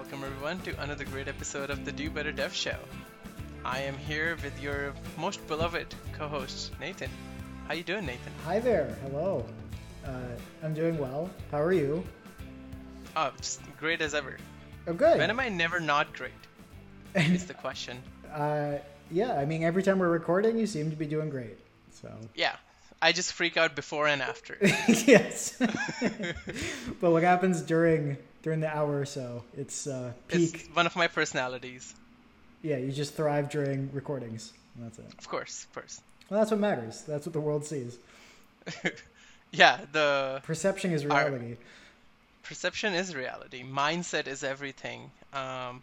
welcome everyone to another great episode of the Do Better Dev Show. I am here with your most beloved co-host, Nathan. How you doing, Nathan? Hi there. Hello. Uh, I'm doing well. How are you? Oh, just great as ever. Oh, good. When am I never not great? Is the question. uh, yeah, I mean, every time we're recording, you seem to be doing great. So. Yeah, I just freak out before and after. yes. but what happens during during the hour or so? It's uh, peak. It's one of my personalities. Yeah, you just thrive during recordings. That's it. Of course, of course. Well, that's what matters. That's what the world sees. yeah, the perception is reality. perception is reality. Mindset is everything. Um,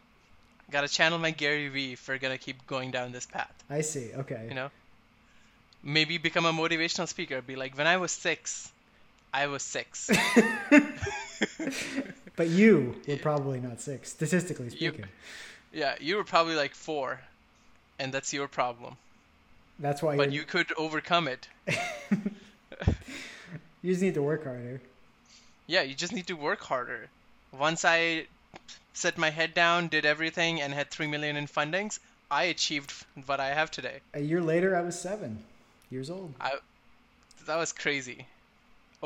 gotta channel my Gary Vee if we're gonna keep going down this path. I see. Okay. You know, maybe become a motivational speaker. Be like, when I was six, I was six. but you were probably not six, statistically speaking. You, yeah, you were probably like four, and that's your problem. That's why. But you could overcome it. you just need to work harder. Yeah, you just need to work harder. Once I set my head down, did everything, and had three million in fundings, I achieved what I have today. A year later, I was seven years old. I, that was crazy.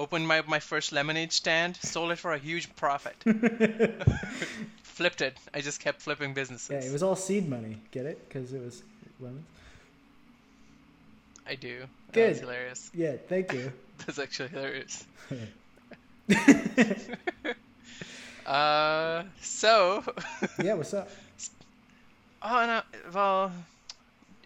Opened my my first lemonade stand, sold it for a huge profit. Flipped it. I just kept flipping businesses. Yeah, it was all seed money. Get it? Because it was lemons. I do. Good. That's hilarious. Yeah, thank you. That's actually hilarious. uh, so. yeah, what's up? Oh no, well,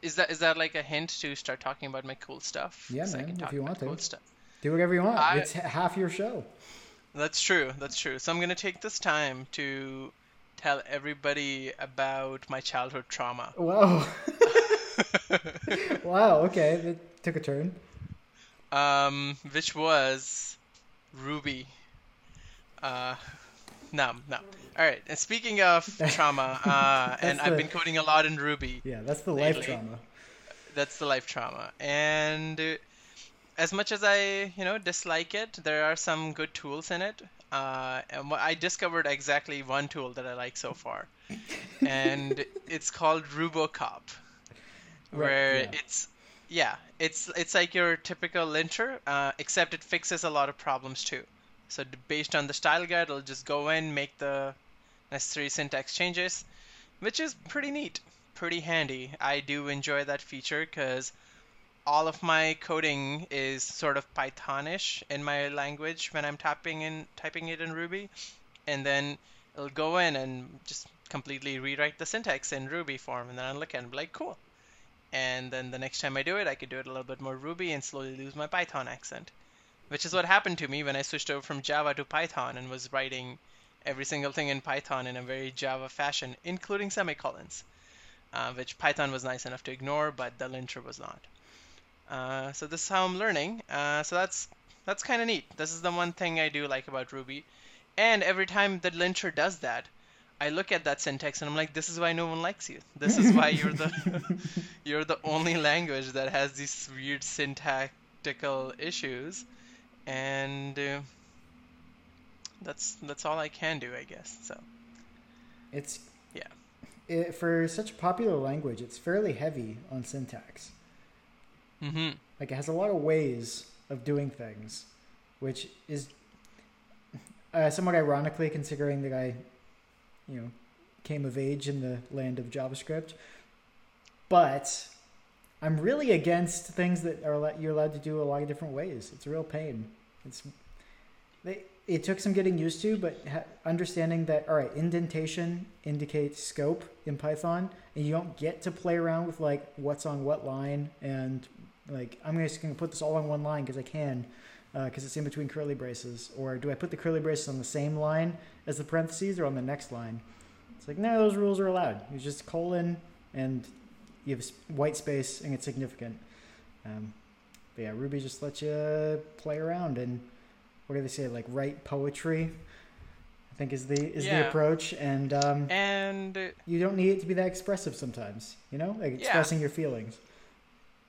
is that is that like a hint to start talking about my cool stuff? Yeah, man. if you want to, cool stuff. Do whatever you want. I, it's half your show. That's true. That's true. So I'm gonna take this time to tell everybody about my childhood trauma. Wow. wow. Okay, it took a turn. Um, which was Ruby. Uh, no, no. All right. And speaking of trauma, uh, and the, I've been coding a lot in Ruby. Yeah, that's the lately. life trauma. That's the life trauma, and as much as I, you know, dislike it, there are some good tools in it. Uh, and I discovered exactly one tool that I like so far, and it's called RuboCop, where right, yeah. it's yeah, it's it's like your typical linter, uh, except it fixes a lot of problems too. So based on the style guide, it'll just go in, make the necessary syntax changes, which is pretty neat, pretty handy. I do enjoy that feature because all of my coding is sort of Pythonish in my language when I'm typing in typing it in Ruby, and then it'll go in and just completely rewrite the syntax in Ruby form, and then I'll look at it and be like, cool. And then the next time I do it, I could do it a little bit more Ruby and slowly lose my Python accent which is what happened to me when I switched over from Java to Python and was writing every single thing in Python in a very Java fashion, including semicolons, uh, which Python was nice enough to ignore, but the linter was not. Uh, so this is how I'm learning. Uh, so that's that's kind of neat. This is the one thing I do like about Ruby. And every time the linter does that, I look at that syntax and I'm like, this is why no one likes you. This is why you're the you're the only language that has these weird syntactical issues and uh, that's that's all I can do, I guess. So it's yeah. It, for such a popular language, it's fairly heavy on syntax. Mm-hmm. Like it has a lot of ways of doing things, which is uh, somewhat ironically considering that I, you know, came of age in the land of JavaScript. But I'm really against things that are you're allowed to do a lot of different ways. It's a real pain. It's they, it took some getting used to, but understanding that all right, indentation indicates scope in Python, and you don't get to play around with like what's on what line and like I'm just gonna put this all on one line because I can, because uh, it's in between curly braces, or do I put the curly braces on the same line as the parentheses or on the next line? It's like no, those rules are allowed. You just colon and you have white space and it's significant. Um, but yeah, Ruby just lets you play around and what do they say? Like write poetry. I think is the is yeah. the approach, and um, and you don't need it to be that expressive sometimes. You know, like expressing yeah. your feelings.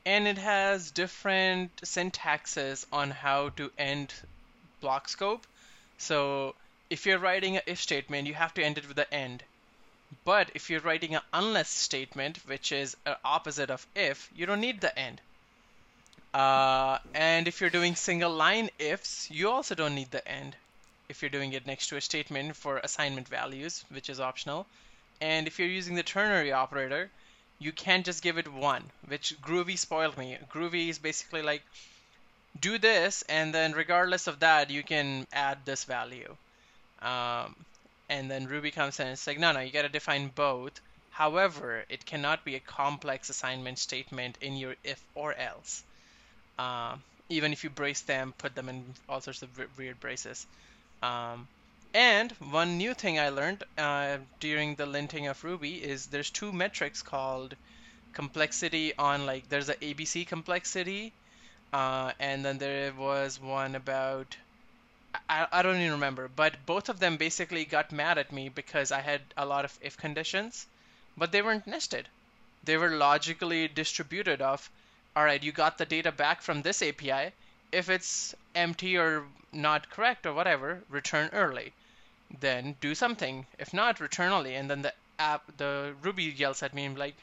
And it has different syntaxes on how to end block scope. So if you're writing a if statement, you have to end it with the end. But if you're writing an unless statement, which is an opposite of if, you don't need the end. Uh, and if you're doing single line ifs, you also don't need the end if you're doing it next to a statement for assignment values, which is optional. And if you're using the ternary operator, you can't just give it one, which Groovy spoiled me. Groovy is basically like, do this, and then regardless of that, you can add this value. Um, and then Ruby comes in and it's like, no, no, you got to define both. However, it cannot be a complex assignment statement in your if or else. Uh, even if you brace them, put them in all sorts of weird braces. Um, and one new thing I learned uh, during the linting of Ruby is there's two metrics called complexity on like there's a ABC complexity, uh, and then there was one about I, I don't even remember, but both of them basically got mad at me because I had a lot of if conditions, but they weren't nested. They were logically distributed of, all right, you got the data back from this API. If it's empty or not correct or whatever, return early. Then do something. If not, return early. And then the app, the Ruby yells at me like,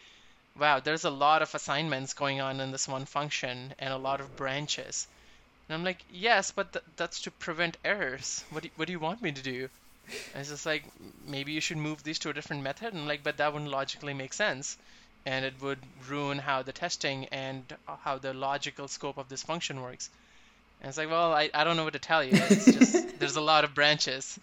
wow, there's a lot of assignments going on in this one function and a lot of branches. And I'm like, yes, but th- that's to prevent errors. What do, what do you want me to do? And it's just like, maybe you should move these to a different method. And like, but that wouldn't logically make sense. And it would ruin how the testing and how the logical scope of this function works. And it's like, well, I, I don't know what to tell you. It's just, there's a lot of branches.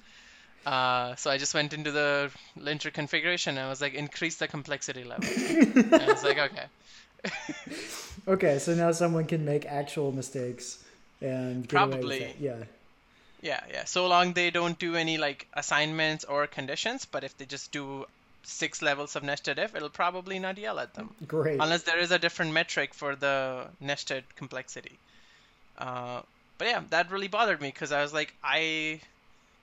Uh, so I just went into the linter configuration and I was like, increase the complexity level. and I was like, okay. okay, so now someone can make actual mistakes and probably. yeah. Yeah yeah. So long they don't do any like assignments or conditions but if they just do six levels of nested if it'll probably not yell at them. Great. Unless there is a different metric for the nested complexity. Uh, but yeah that really bothered me because i was like i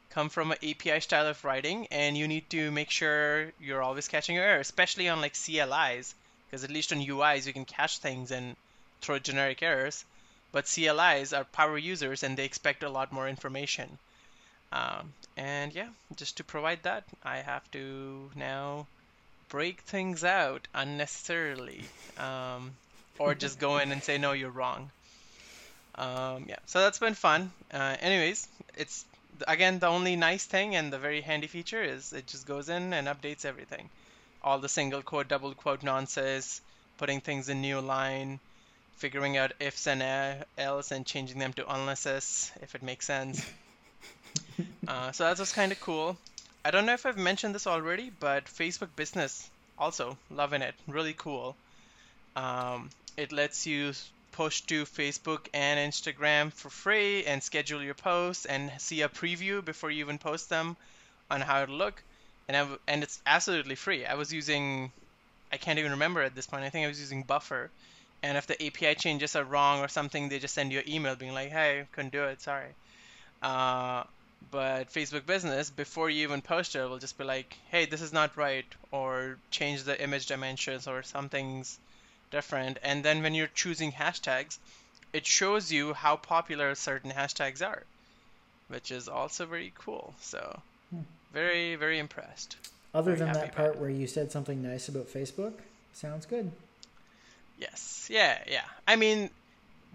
come from an api style of writing and you need to make sure you're always catching your error especially on like clis because at least on uis you can catch things and throw generic errors but CLIs are power users and they expect a lot more information. Um, and yeah, just to provide that, I have to now break things out unnecessarily, um, or just go in and say no, you're wrong. Um, yeah, so that's been fun. Uh, anyways, it's again the only nice thing and the very handy feature is it just goes in and updates everything, all the single quote, double quote nonsense, putting things in new line, figuring out ifs and else and changing them to unlesses if it makes sense. uh, so that was kind of cool. I don't know if I've mentioned this already, but Facebook Business also loving it. Really cool. Um, it lets you post to Facebook and Instagram for free and schedule your posts and see a preview before you even post them on how it'll look. And and it's absolutely free. I was using I can't even remember at this point. I think I was using Buffer and if the API changes are wrong or something, they just send you an email being like, "Hey, couldn't do it, sorry." Uh, but Facebook Business, before you even post it, will just be like, "Hey, this is not right," or change the image dimensions or something's different. And then when you're choosing hashtags, it shows you how popular certain hashtags are, which is also very cool. So, hmm. very very impressed. Other very than that part where you said something nice about Facebook, sounds good. Yes. Yeah, yeah. I mean,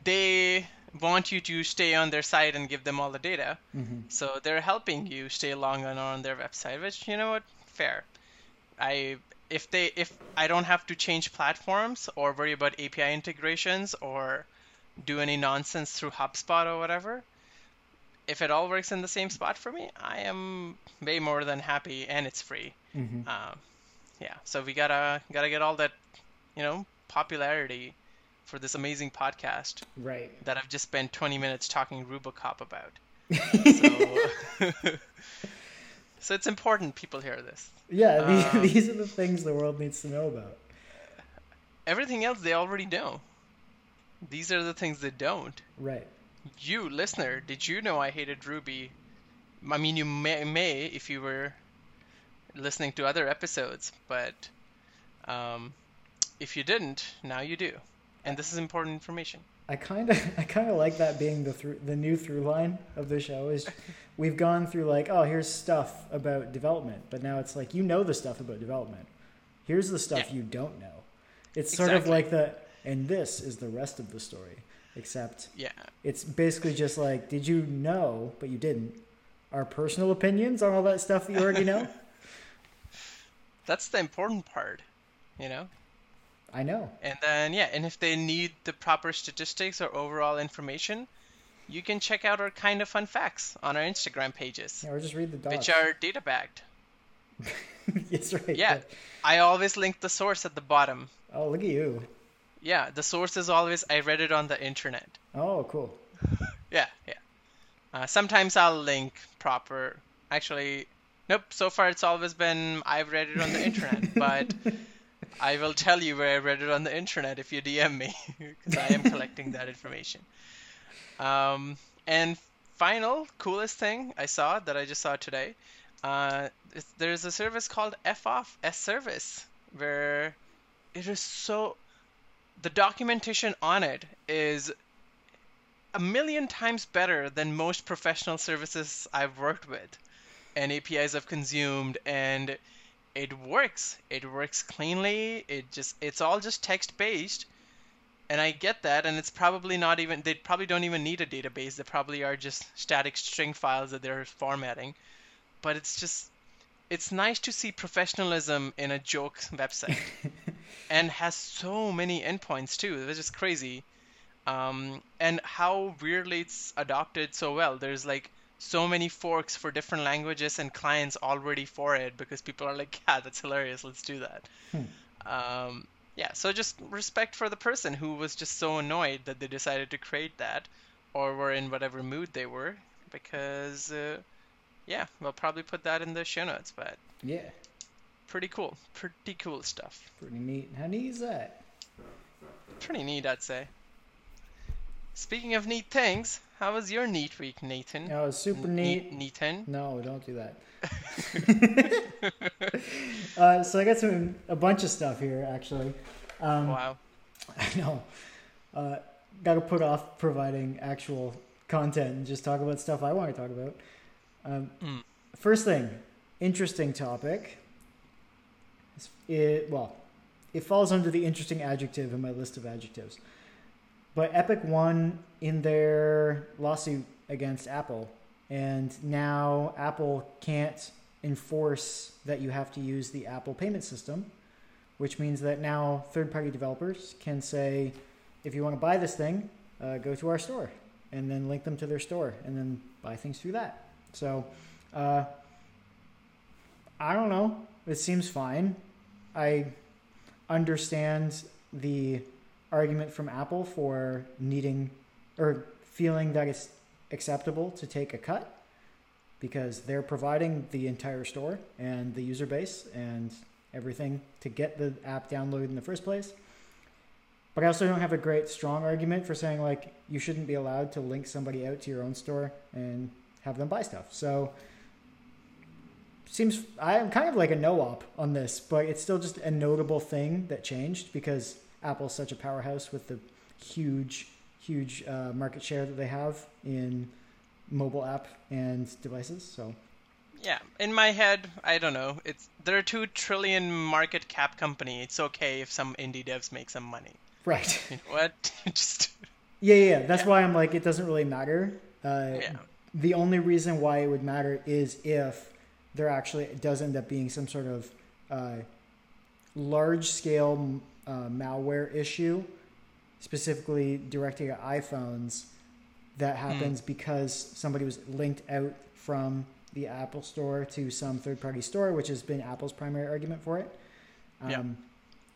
they want you to stay on their site and give them all the data. Mm-hmm. So they're helping you stay long on on their website, which you know what, fair. I if they if I don't have to change platforms or worry about API integrations or do any nonsense through HubSpot or whatever, if it all works in the same spot for me, I am way more than happy, and it's free. Mm-hmm. Uh, yeah, so we gotta gotta get all that, you know, popularity for this amazing podcast. Right. That I've just spent 20 minutes talking Rubocop about. so, so it's important people hear this. Yeah, these, um, these are the things the world needs to know about. Everything else they already know. These are the things they don't. Right. You, listener, did you know I hated Ruby? I mean, you may, may if you were listening to other episodes, but um, if you didn't, now you do. And this is important information. I kind of I kind of like that being the through, the new through line of the show is we've gone through like oh here's stuff about development, but now it's like you know the stuff about development. Here's the stuff Yeah. you don't know. It's sort of like the and this is the rest of the story, except Yeah. it's basically just like did you know but you didn't. Our personal opinions on all that stuff that you already know. That's the important part, you know? I know. And then, yeah, and if they need the proper statistics or overall information, you can check out our kind of fun facts on our Instagram pages, Yeah, or just read the docs. which are data bagged. That's right. Yeah. I always link the source at the bottom. Oh, look at you. Yeah, the source is always I read it on the internet. Oh, cool. Yeah, yeah. Uh, sometimes I'll link proper. Actually, nope. So far, it's always been I've read it on the internet, but I will tell you where I read it on the internet if you DM me, because I am collecting that information. Um, and final coolest thing I saw that I just saw today, uh, there's a service called F off S service where it is so the documentation on it is a million times better than most professional services I've worked with and APIs I've consumed and it works. It works cleanly. It just it's all just text based. And I get that and it's probably not even they probably don't even need a database. They probably are just static string files that they're formatting. But it's just it's nice to see professionalism in a joke website and has so many endpoints too. It's just crazy um, and how weirdly it's adopted so well. There's like so many forks for different languages and clients already for it because people are like, yeah, that's hilarious. Let's do that. Um, yeah, so just respect for the person who was just so annoyed that they decided to create that or were in whatever mood they were because, uh, yeah, we'll probably put that in the show notes, but Yeah. pretty cool. Pretty cool stuff. Pretty neat. How neat is that? Pretty neat, I'd say. Speaking of neat things, how was your neat week, Nathan? Oh, super neat. Nathan. No, don't do that. uh, so I got some a bunch of stuff here actually. Um, Wow. I know. Uh, got to put off providing actual content and just talk about stuff I want to talk about. Um, Mm. First thing, interesting topic. It's- It well, it falls under the interesting adjective in my list of adjectives. But Epic won in their lawsuit against Apple, and now Apple can't enforce that you have to use the Apple payment system, which means that now third-party developers can say, if you want to buy this thing, uh, go to our store, and then link them to their store, and then buy things through that. So, uh, I don't know. It seems fine. I understand the argument from Apple for needing or feeling that it's acceptable to take a cut because they're providing the entire store and the user base and everything to get the app downloaded in the first place. But I also don't have a great strong argument for saying like you shouldn't be allowed to link somebody out to your own store and have them buy stuff. So seems I'm kind of like a no op on this, but it's still just a notable thing that changed because Apple's such a powerhouse with the huge, huge uh, market share that they have in mobile app and devices. So Yeah, in my head, I don't know. It's they're a two trillion market cap company. It's okay if some indie devs make some money. right, You know what? Just yeah, yeah. That's why I'm like it doesn't really matter. Uh, yeah, The only reason why it would matter is if there actually does end up being some sort of uh, large scale uh, malware issue, specifically directed at iPhones, that happens because somebody was linked out from the Apple Store to some third party store, which has been Apple's primary argument for it. Um, Yeah.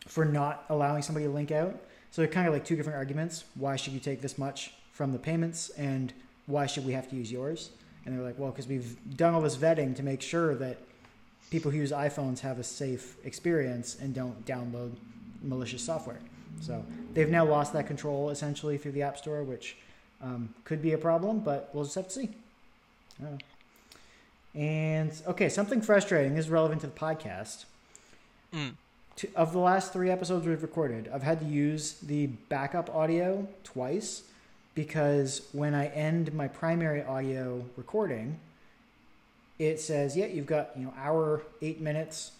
For not allowing somebody to link out. So they're kind of like two different arguments. Why should you take this much from the payments and why should we have to use yours? And they're like, well, because we've done all this vetting to make sure that people who use iPhones have a safe experience and don't download malicious software. So they've now lost that control essentially through the App Store, which um, could be a problem, but we'll just have to see. I don't know. And okay, something frustrating. This is relevant to the podcast. Mm. two, of the last three episodes we've recorded, I've had to use the backup audio twice because when I end my primary audio recording, it says, "Yeah, you've got you know hour eight minutes."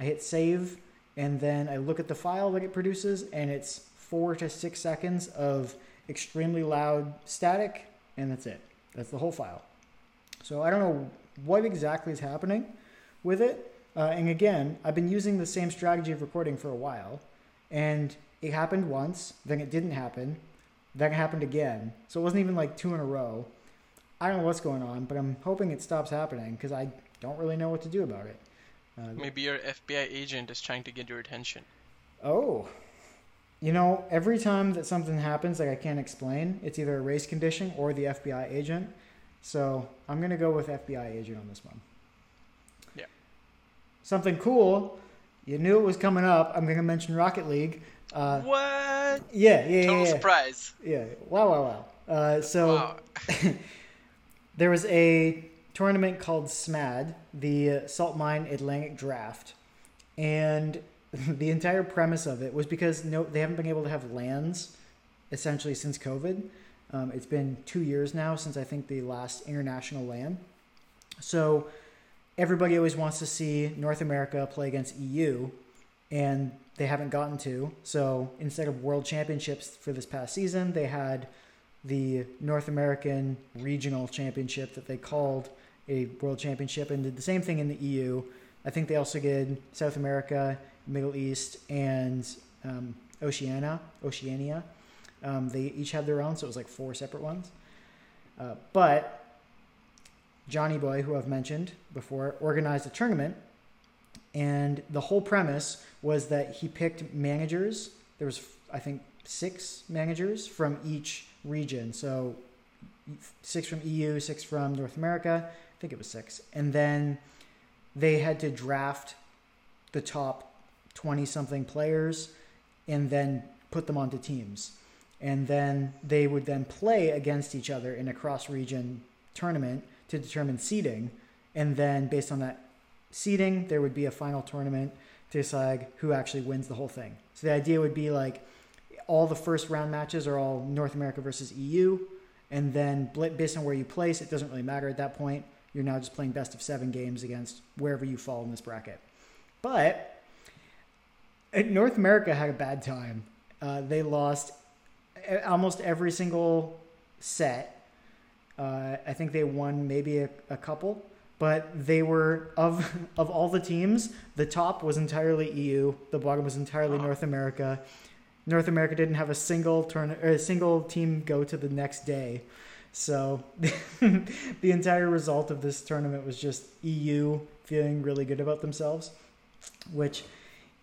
I hit save, and then I look at the file that it produces, and it's four to six seconds of extremely loud static, and that's it. That's the whole file. So I don't know what exactly is happening with it. Uh, and again, I've been using the same strategy of recording for a while, and it happened once, then it didn't happen, then it happened again. So it wasn't even like two in a row. I don't know what's going on, but I'm hoping it stops happening because I don't really know what to do about it. Uh, Maybe your FBI agent is trying to get your attention. Oh, you know, every time that something happens like I can't explain, it's either a race condition or the FBI agent. So I'm gonna go with FBI agent on this one. Yeah. Something cool. You knew it was coming up. I'm gonna mention Rocket League. Uh, what? Yeah, yeah, Total yeah, yeah. surprise. Yeah. Wow, wow, wow. Uh, so wow. there was a tournament called SMAD, the Salt Mine Atlantic Draft, and the entire premise of it was because no, they haven't been able to have LANs essentially since COVID. Um, it's been two years now since I think the last international LAN. So everybody always wants to see North America play against EU, and they haven't gotten to. So instead of World Championships for this past season, they had the North American Regional Championship that they called a World Championship and did the same thing in the EU. I think they also did South America, Middle East, and um, Oceania. Oceania. Um, they each had their own, so it was like four separate ones. Uh, but Johnnyboy, who I've mentioned before, organized a tournament, and the whole premise was that he picked managers. There was, I think, six managers from each region. So six from EU, six from North America. Think it was six, and then they had to draft the top twenty something players, and then put them onto teams. And then they would then play against each other in a cross region tournament to determine seeding. And then based on that seeding there would be a final tournament to decide who actually wins the whole thing. So the idea would be like all the first round matches are all north america versus eu and then based on where you place it doesn't really matter at that point you're now just playing best of seven games against wherever you fall in this bracket but north america had a bad time uh, they lost almost every single set. Uh, I think they won maybe a, a, couple, but they were of of all the teams, the top was entirely EU, the bottom was entirely oh. North America. North America didn't have a single turn or a single team go to the next day. So the entire result of this tournament was just EU feeling really good about themselves, which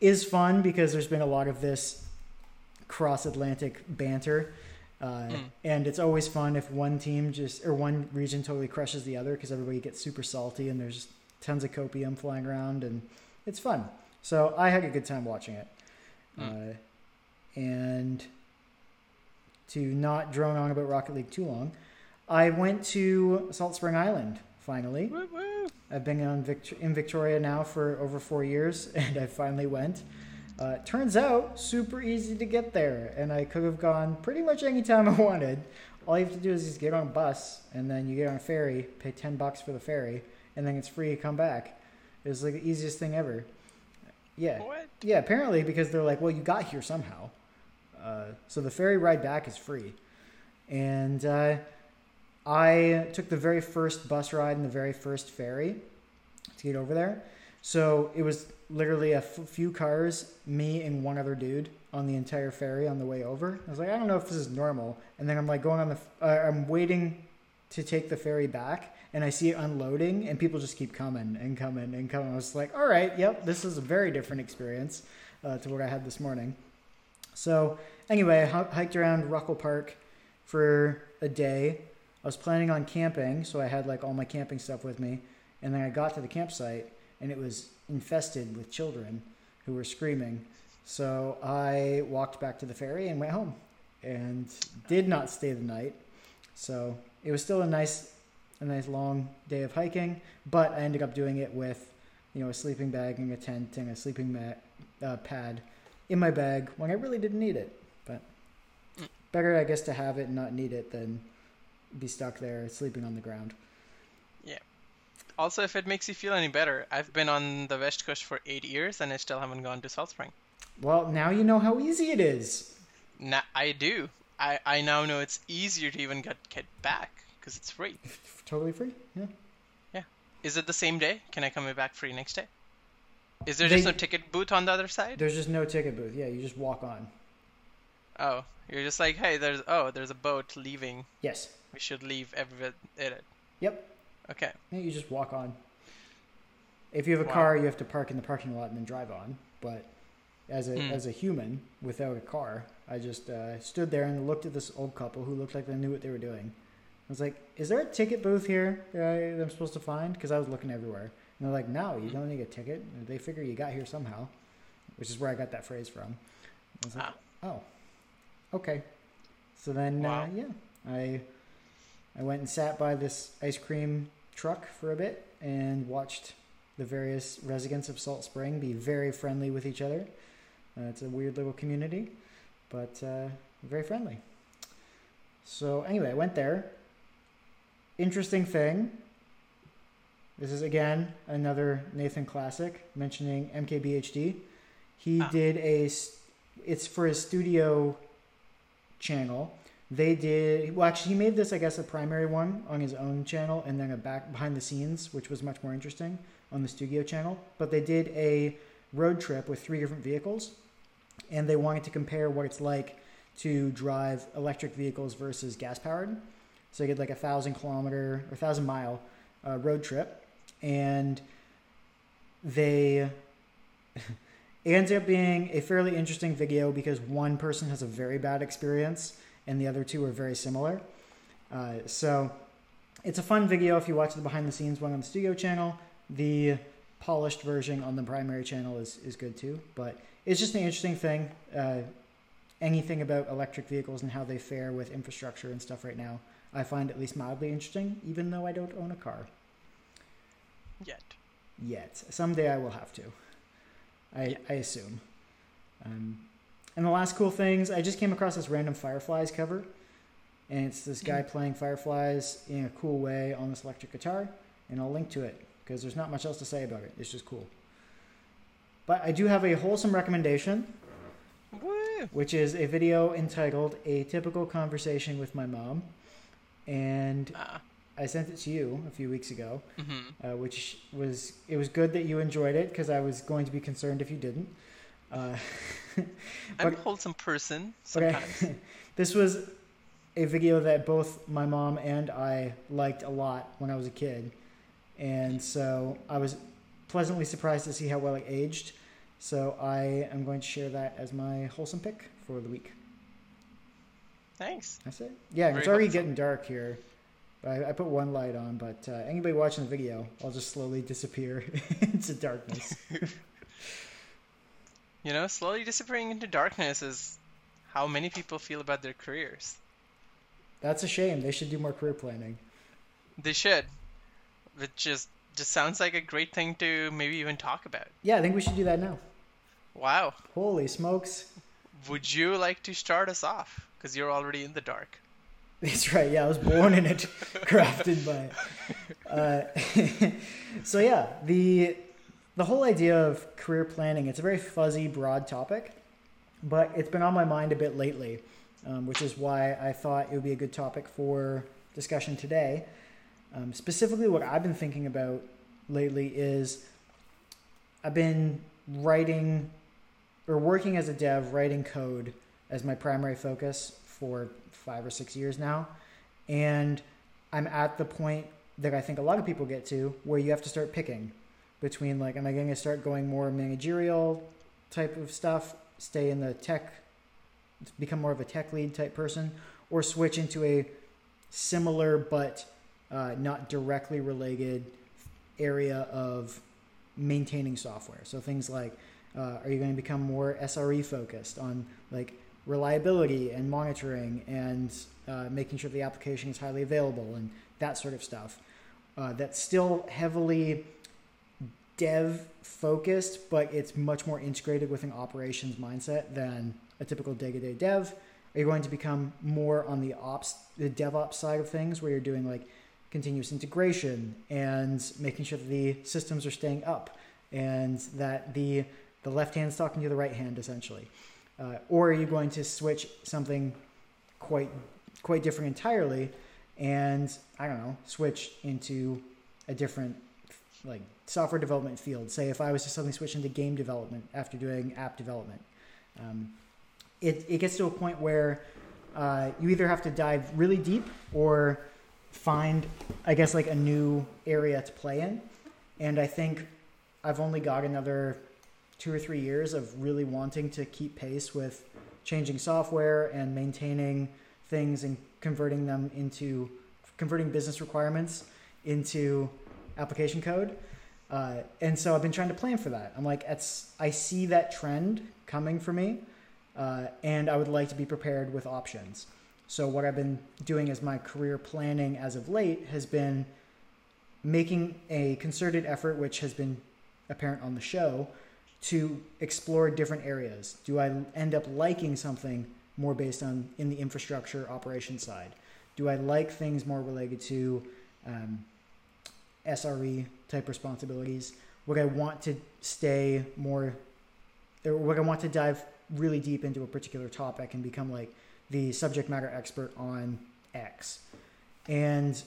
is fun because there's been a lot of this cross Atlantic banter. Uh, mm. And it's always fun if one team just or one region totally crushes the other because everybody gets super salty and there's tons of copium flying around and it's fun. So I had a good time watching it. Mm. Uh, and to not drone on about Rocket League too long, I went to Salt Spring Island finally. I've been on Vict- in Victoria now for over four years, and I finally went. Uh, turns out, super easy to get there, and I could have gone pretty much any time I wanted. All you have to do is just get on a bus, and then you get on a ferry, pay 10 bucks for the ferry, and then it's free to come back. It was like the easiest thing ever. Yeah. What? Yeah, apparently because they're like, well, you got here somehow. Uh, so the ferry ride back is free. And uh, I took the very first bus ride and the very first ferry to get over there. So it was literally a f- few cars, me and one other dude on the entire ferry on the way over. I was like, I don't know if this is normal. And then I'm like going on the, f- uh, I'm waiting to take the ferry back, and I see it unloading, and people just keep coming and coming and coming. I was like, all right, yep, this is a very different experience uh, to what I had this morning. So anyway, I h- hiked around Ruckle Park for a day. I was planning on camping, so I had like all my camping stuff with me. And then I got to the campsite, and it was infested with children who were screaming. So I walked back to the ferry and went home and did not stay the night. So it was still a nice a nice long day of hiking, but I ended up doing it with you know a sleeping bag and a tent and a sleeping mat uh, pad in my bag when I really didn't need it. But better, I guess, to have it and not need it than be stuck there sleeping on the ground. Yeah. Also, if it makes you feel any better, I've been on the West Coast for eight years and I still haven't gone to Salt Spring. Well, now you know how easy it is. Now, I do. I, I now know it's easier to even get, get back because it's free. Totally free. Yeah. Yeah. Is it the same day? Can I come back free next day? Is there just no ticket booth on the other side? There's just no ticket booth. Yeah, you just walk on. Oh, you're just like, hey, there's oh, there's a boat leaving. Yes. We should leave every in it. Yep. Okay. Yeah, you just walk on. If you have a Wow. car, you have to park in the parking lot and then drive on. But as a Hmm. as a human without a car, I just uh, stood there and looked at this old couple who looked like they knew what they were doing. I was like, "Is there a ticket booth here that, I, that I'm supposed to find?" Because I was looking everywhere, and they're like, "No, you don't need a ticket." And they figure you got here somehow, which is where I got that phrase from. I was like, Ah. "Oh, okay." So then, Wow. uh, yeah, I I went and sat by this ice cream truck for a bit and watched the various residents of Salt Spring be very friendly with each other. Uh, it's a weird little community, but uh, very friendly. So anyway, I went there. Interesting thing. This is again another Nathan classic mentioning MKBHD. He Ah. did a, It's for his studio channel. They did well. Actually, he made this, I guess, a primary one on his own channel, and then a back behind the scenes, which was much more interesting on the studio channel. But they did a road trip with three different vehicles, and they wanted to compare what it's like to drive electric vehicles versus gas powered. So they did like a thousand kilometer or thousand mile uh, road trip, and they. It ends up being a fairly interesting video because one person has a very bad experience and the other two are very similar. Uh, so it's a fun video if you watch the behind the scenes one on the studio channel. The polished version on the primary channel is, is good too. But it's just an interesting thing. Uh, anything about electric vehicles and how they fare with infrastructure and stuff right now, I find at least mildly interesting, even though I don't own a car Yet. yet. Someday I will have to. I, I assume. Um, and the last cool things, I just came across this random Fireflies cover, and it's this guy playing Fireflies in a cool way on this electric guitar, and I'll link to it because there's not much else to say about it. It's just cool. But I do have a wholesome recommendation, which is a video entitled "A Typical Conversation with My Mom," and Ah. I sent it to you a few weeks ago hmm uh, which was it was good that you enjoyed it because I was going to be concerned if you didn't. Uh, I'm a wholesome person okay. this was a video that both my mom and I liked a lot when I was a kid, and so I was pleasantly surprised to see how well it aged. So I am going to share that as my wholesome pick for the week. Thanks. That's it. Yeah, Very it's already wholesome. getting dark here. I, I put one light on, but uh, anybody watching the video, I'll just slowly disappear into darkness. You know, slowly disappearing into darkness is how many people feel about their careers. That's a shame. They should do more career planning. They should. Which just just sounds like a great thing to maybe even talk about. Yeah, I think we should do that now. Wow. Holy smokes. Would you like to start us off? Because you're already in the dark. That's right. Yeah, I was born in it, crafted by it. Uh, so yeah, the the whole idea of career planning, it's a very fuzzy, broad topic, but it's been on my mind a bit lately, um, which is why I thought it would be a good topic for discussion today. Um, specifically, what I've been thinking about lately is I've been writing or working as a dev, writing code as my primary focus for five or six years now. And I'm at the point that I think a lot of people get to where you have to start picking between like, am I going to start going more managerial type of stuff, stay in the tech, become more of a tech lead type person, or switch into a similar but uh, not directly related area of maintaining software. So things like, uh, are you going to become more SRE focused on like reliability and monitoring and uh, making sure the application is highly available and that sort of stuff? Uh, that's still heavily dev focused, but it's much more integrated with an operations mindset than a typical day to day dev? Are you going to become more on the ops, the DevOps side of things, where you're doing like continuous integration and making sure that the systems are staying up and that the the left hand is talking to the right hand essentially, uh, or are you going to switch something quite quite different entirely, and I don't know, switch into a different like software development field. Say if I was to suddenly switch into game development after doing app development, um, it it gets to a point where uh, you either have to dive really deep or find, I guess, like a new area to play in. And I think I've only got another two or three years of really wanting to keep pace with changing software and maintaining things and converting them into converting business requirements into application code. Uh, and so I've been trying to plan for that. I'm like, I see that trend coming for me, uh, and I would like to be prepared with options. So what I've been doing as my career planning as of late has been making a concerted effort, which has been apparent on the show, to explore different areas. Do I end up liking something more based on in the infrastructure operation side? Do I like things more related to um, SRE type responsibilities? Would I want to stay more, or would I want to dive really deep into a particular topic and become like the subject matter expert on X. And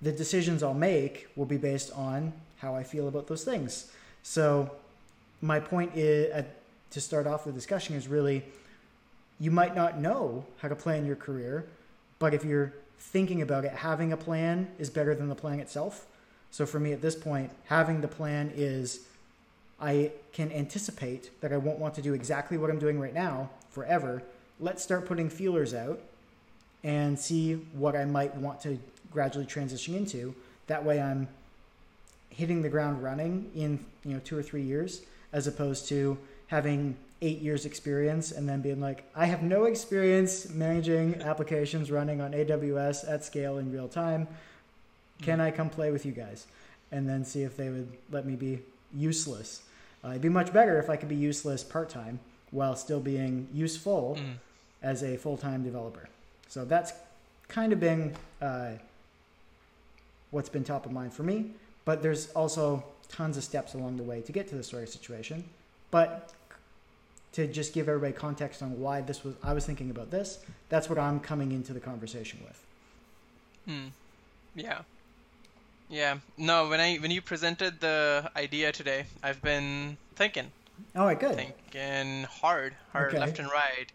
the decisions I'll make will be based on how I feel about those things. So, my point is, uh, to start off the discussion is really you might not know how to plan your career, but if you're thinking about it, having a plan is better than the plan itself. So, for me at this point, having the plan is I can anticipate that I won't want to do exactly what I'm doing right now forever let's start putting feelers out and see what I might want to gradually transition into. That way I'm hitting the ground running in, you know, two or three years, as opposed to having eight years experience and then being like, I have no experience managing applications running on AWS at scale in real time. Can mm. I come play with you guys? And then see if they would let me be useless. Uh, it'd be much better if I could be useless part time while still being useful mm as a full time developer. So that's kind of been uh, what's been top of mind for me. But there's also tons of steps along the way to get to this sort of situation. But to just give everybody context on why this was, I was thinking about this. That's what I'm coming into the conversation with. Hmm. Yeah. Yeah. No, when I when you presented the idea today, I've been thinking. All right, good. Thinking hard, hard okay. left and right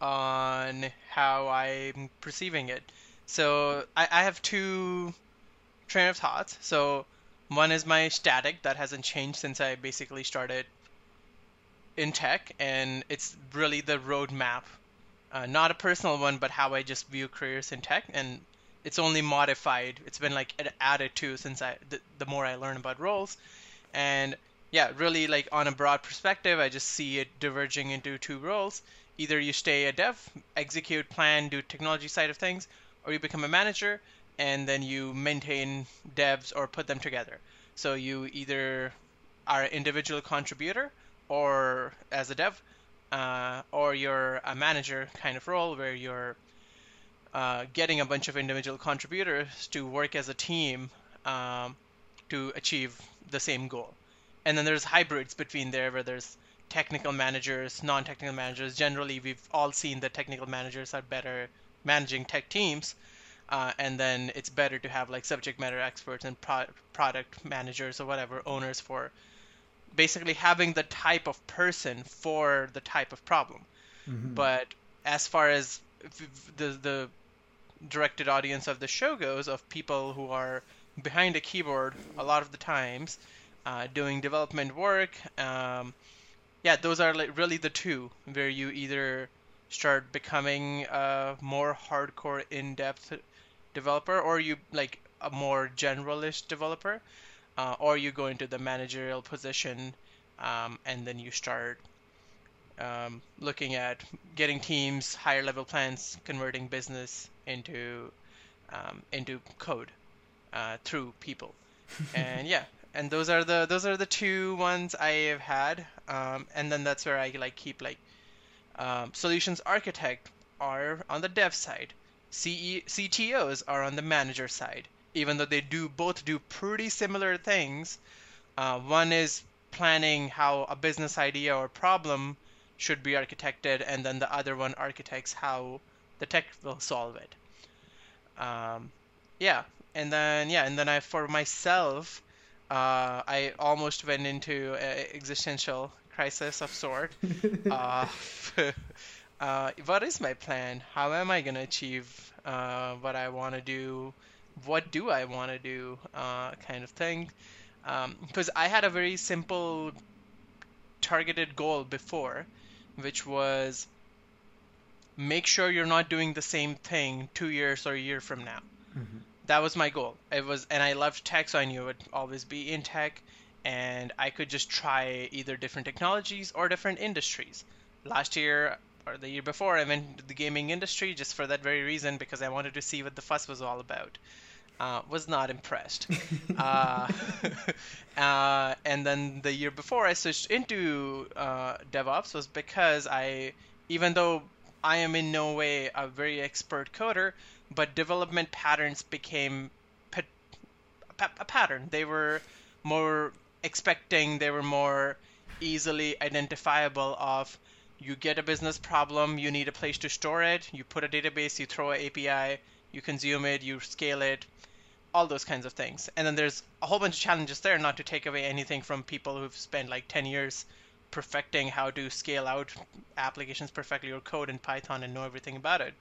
on how I'm perceiving it. So I, I have two train of thoughts. So one is my static that hasn't changed since I basically started in tech, and it's really the roadmap, uh, not a personal one, but how I just view careers in tech, and it's only modified. It's been like added to since I the, the more I learn about roles, and yeah, really like on a broad perspective, I just see it diverging into two roles either you stay a dev, execute, plan, do technology side of things, or you become a manager and then you maintain devs or put them together. So you either are an individual contributor or as a dev, uh, or you're a manager kind of role where you're uh, getting a bunch of individual contributors to work as a team um, to achieve the same goal. And then there's hybrids between there where there's technical managers, non-technical managers. Generally, we've all seen that technical managers are better managing tech teams, uh, and then it's better to have like subject matter experts and pro- product managers or whatever owners for basically having the type of person for the type of problem. Mm-hmm. But as far as the the directed audience of the show goes, of people who are behind a keyboard a lot of the times, uh, doing development work. Um, yeah, those are like really the two where you either start becoming a more hardcore in-depth developer or you like a more generalist developer uh, or you go into the managerial position um, and then you start um, looking at getting teams higher level plans converting business into um, into code uh, through people and yeah and those are the those are the two ones I have had, um, and then that's where I like keep like um, solutions architect are on the dev side, CE, CTOs are on the manager side. Even though they do both do pretty similar things, uh, one is planning how a business idea or problem should be architected, and then the other one architects how the tech will solve it. Um, yeah, and then yeah, and then I for myself, uh, I almost went into an existential crisis of sort. uh, uh, what is my plan? How am I gonna achieve uh, what I want to do? What do I want to do? Uh, kind of thing. Because um, I had a very simple, targeted goal before, which was make sure you're not doing the same thing two years or a year from now. Mm-hmm. That was my goal. It was, and I loved tech, so I knew it would always be in tech, and I could just try either different technologies or different industries. Last year or the year before, I went into the gaming industry just for that very reason because I wanted to see what the fuss was all about. Uh, was not impressed. uh, uh, and then the year before I switched into uh, DevOps was because I, even though I am in no way a very expert coder, but development patterns became a pattern. They were more expecting, they were more easily identifiable of you get a business problem, you need a place to store it, you put a database, you throw an API, you consume it, you scale it, all those kinds of things. And then there's a whole bunch of challenges there, not to take away anything from people who've spent like 10 years perfecting how to scale out applications perfectly or code in Python and know everything about it.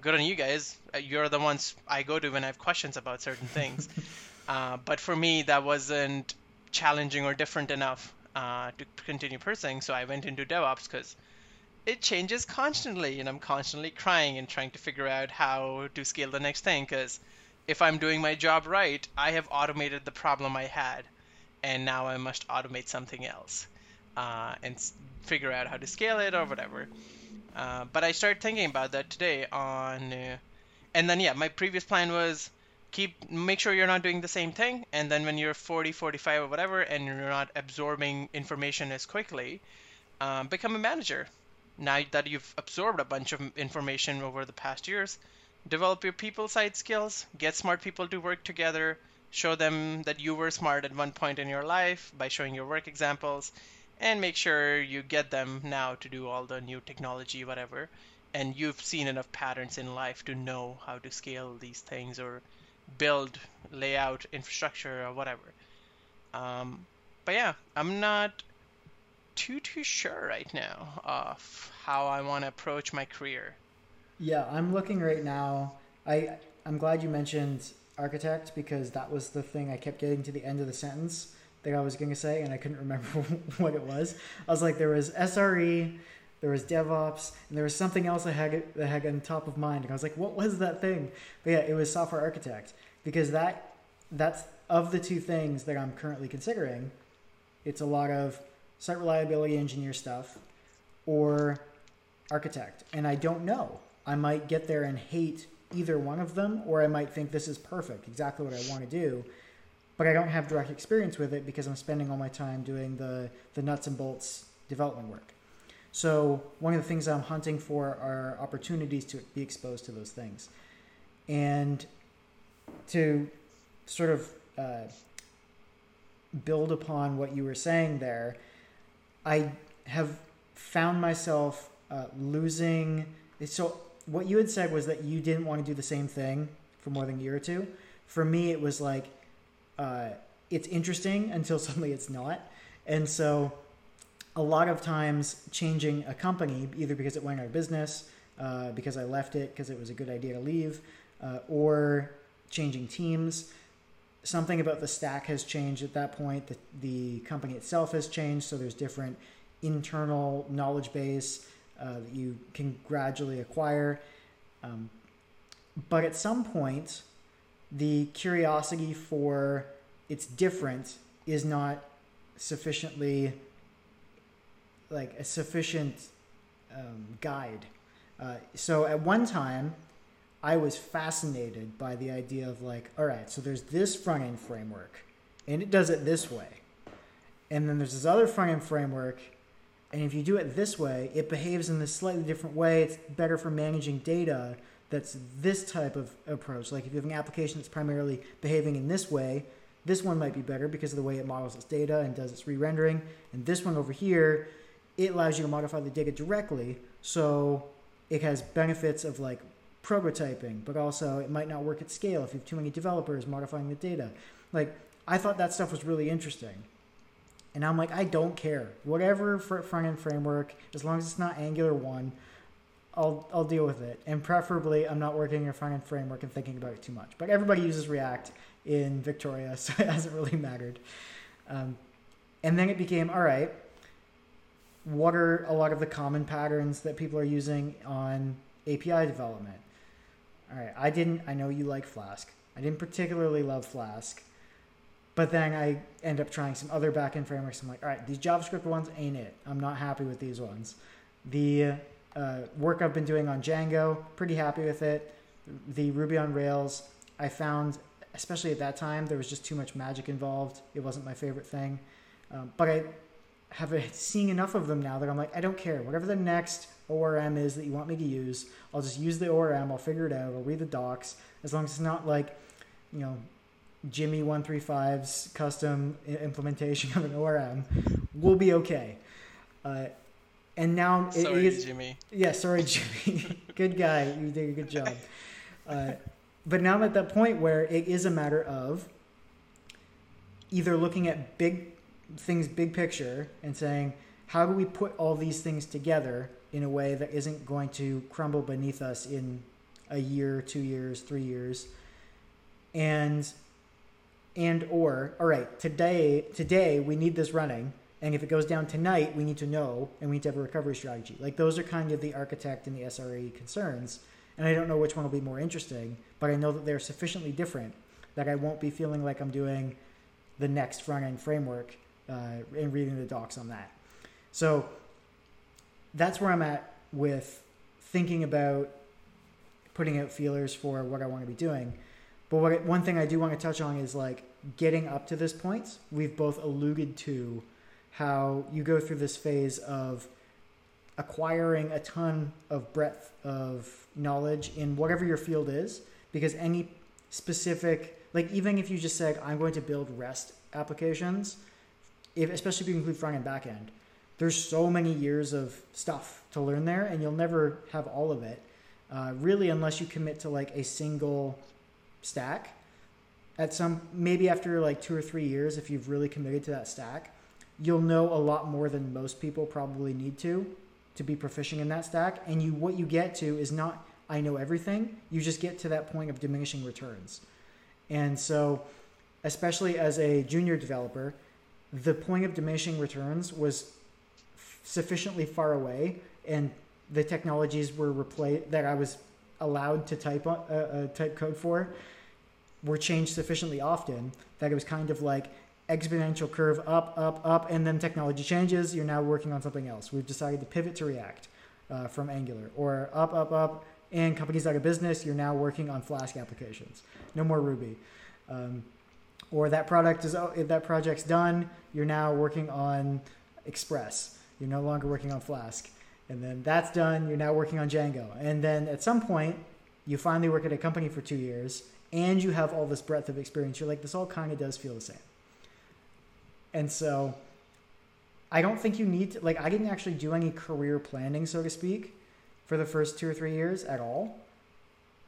Good on you guys. Uh, you're the ones I go to when I have questions about certain things. uh, but for me, that wasn't challenging or different enough uh, to continue pursuing. So I went into DevOps because it changes constantly, and I'm constantly crying and trying to figure out how to scale the next thing. Because if I'm doing my job right, I have automated the problem I had, and now I must automate something else uh, and figure out how to scale it or whatever. Uh, but I started thinking about that today on, uh, and then yeah, my previous plan was keep make sure you're not doing the same thing, and then when you're 40, 45 or whatever, and you're not absorbing information as quickly, um, become a manager. Now that you've absorbed a bunch of information over the past years, develop your people side skills, get smart people to work together, show them that you were smart at one point in your life by showing your work examples, and make sure you get them now to do all the new technology, whatever. And you've seen enough patterns in life to know how to scale these things or build, layout, infrastructure, or whatever. Um, but yeah, I'm not too too sure right now of how I want to approach my career. Yeah, I'm looking right now. I I'm glad you mentioned architect because that was the thing I kept getting to the end of the sentence that I was going to say, and I couldn't remember what it was. I was like, there was SRE, there was DevOps, and there was something else I had that had on top of mind, and I was like, what was that thing? But yeah, it was software architect because that that's of the two things that I'm currently considering. It's a lot of site reliability engineer stuff or architect, and I don't know. I might get there and hate either one of them, or I might think this is perfect, exactly what I want to do but I don't have direct experience with it because I'm spending all my time doing the, the nuts and bolts development work. So one of the things I'm hunting for are opportunities to be exposed to those things. And to sort of uh, build upon what you were saying there, I have found myself uh, losing. So, what you had said was that you didn't want to do the same thing for more than a year or two. For me, it was like uh, it's interesting until suddenly it's not. And so a lot of times changing a company, either because it went out of business, uh, because I left it because it was a good idea to leave, uh, or changing teams. Something about the stack has changed at that point. The, the company itself has changed, so there's different internal knowledge base uh, that you can gradually acquire. Um, but at some point, the curiosity for it's different is not sufficiently like a sufficient um, guide. Uh, so at one time, I was fascinated by the idea of like, all right, so there's this front end framework, and it does it this way. And then there's this other front end framework, and if you do it this way, it behaves in this slightly different way. It's better for managing data. That's this type of approach. Like if you have an application that's primarily behaving in this way, this one might be better because of the way it models its data and does its re-rendering. And this one over here, it allows you to modify the data directly. So it has benefits of like prototyping, but also it might not work at scale if you have too many developers modifying the data. Like I thought that stuff was really interesting. And I'm like, I don't care. Whatever front end framework, as long as it's not Angular 1, I'll, I'll deal with it. And preferably, I'm not working in a front end framework and thinking about it too much. But everybody uses React in Victoria, so it hasn't really mattered. Um, and then it became all right, what are a lot of the common patterns that people are using on API development? All right, I didn't, I know you like Flask. I didn't particularly love Flask. But then I end up trying some other backend frameworks. I'm like, all right, these JavaScript ones ain't it. I'm not happy with these ones. The uh, work I've been doing on Django, pretty happy with it. The Ruby on Rails, I found, especially at that time, there was just too much magic involved. It wasn't my favorite thing. Um, but I have seen enough of them now that I'm like, I don't care. Whatever the next ORM is that you want me to use, I'll just use the ORM. I'll figure it out. I'll read the docs. As long as it's not like, you know, Jimmy 135's custom implementation of an ORM, we'll be okay. Uh, and now sorry, it is, Jimmy. Yeah, sorry, Jimmy. good guy. You did a good job. Uh, but now I'm at that point where it is a matter of either looking at big things, big picture, and saying, how do we put all these things together in a way that isn't going to crumble beneath us in a year, two years, three years, and and or all right today today we need this running and if it goes down tonight we need to know and we need to have a recovery strategy. Like those are kind of the architect and the sre concerns and i don't know which one will be more interesting but i know that they're sufficiently different that i won't be feeling like i'm doing the next front end framework uh, and reading the docs on that. So that's where i'm at with thinking about putting out feelers for what i want to be doing but what, one thing i do want to touch on is like getting up to this point, we've both alluded to how you go through this phase of acquiring a ton of breadth of knowledge in whatever your field is, because any specific, like even if you just said, I'm going to build REST applications, if, especially if you include front and back end, there's so many years of stuff to learn there, and you'll never have all of it, uh, really, unless you commit to like a single stack. At some maybe after like two or three years if you've really committed to that stack you'll know a lot more than most people probably need to to be proficient in that stack. And you what you get to is not i know everything. You just get to that point of diminishing returns. And so especially as a junior developer the point of diminishing returns was sufficiently far away and the technologies were replaced that i was allowed to type uh, uh, type code for were changed sufficiently often that it was kind of like exponential curve up, up, up, and then technology changes. You're now working on something else. We've decided to pivot to React uh, from Angular, or up, up, up, and companies out of business. You're now working on Flask applications. No more Ruby. Um, or that product is oh, if that project's done. You're now working on Express. You're no longer working on Flask. And then that's done. You're now working on Django. And then at some point, you finally work at a company for two years and you have all this breadth of experience, you're like, this all kind of does feel the same. And so I don't think you need to, like, I didn't actually do any career planning, so to speak, for the first two or three years at all.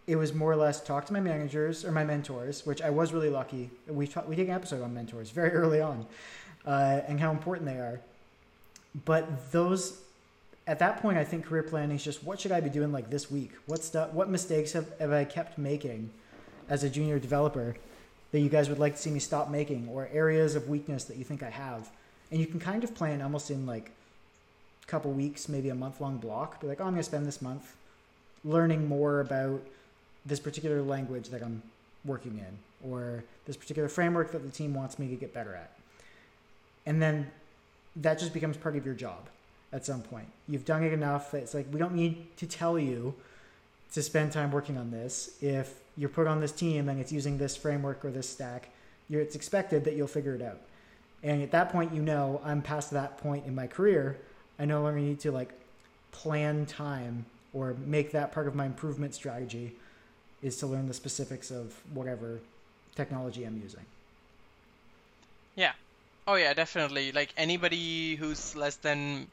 It was more or less talk to my managers or my mentors, which I was really lucky. We, ta- we did an episode on mentors very early on uh, and how important they are. But those, at that point, I think career planning is just what should I be doing like this week? What stuff, what mistakes have, have I kept making? as a junior developer that you guys would like to see me stop making or areas of weakness that you think I have. And you can kind of plan almost in like a couple weeks, maybe a month long block. Be like, oh, I'm going to spend this month learning more about this particular language that I'm working in or this particular framework that the team wants me to get better at. And then that just becomes part of your job at some point. You've done it enough that it's like, we don't need to tell you to spend time working on this if you're put on this team and it's using this framework or this stack, it's expected that you'll figure it out. And at that point, you know I'm past that point in my career. I no longer need to like plan time or make that part of my improvement strategy is to learn the specifics of whatever technology I'm using. Yeah. Oh yeah, definitely. Like anybody who's less than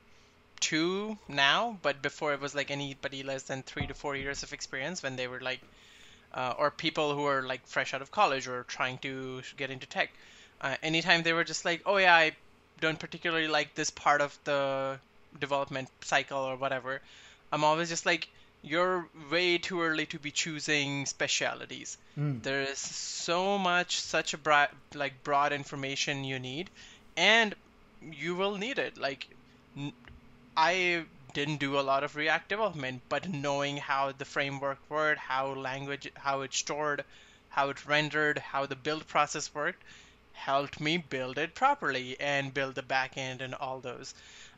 two now, but before it was like anybody less than three to four years of experience when they were like, uh, or people who are like fresh out of college or trying to get into tech. Uh, anytime they were just like, oh yeah, I don't particularly like this part of the development cycle or whatever, I'm always just like, you're way too early to be choosing specialities. Mm. There is so much, such a broad, like broad information you need, and you will need it. Like, I didn't do a lot of React development, but knowing how the framework worked, how language, how it stored, how it rendered, how the build process worked, helped me build it properly and build the backend and all those.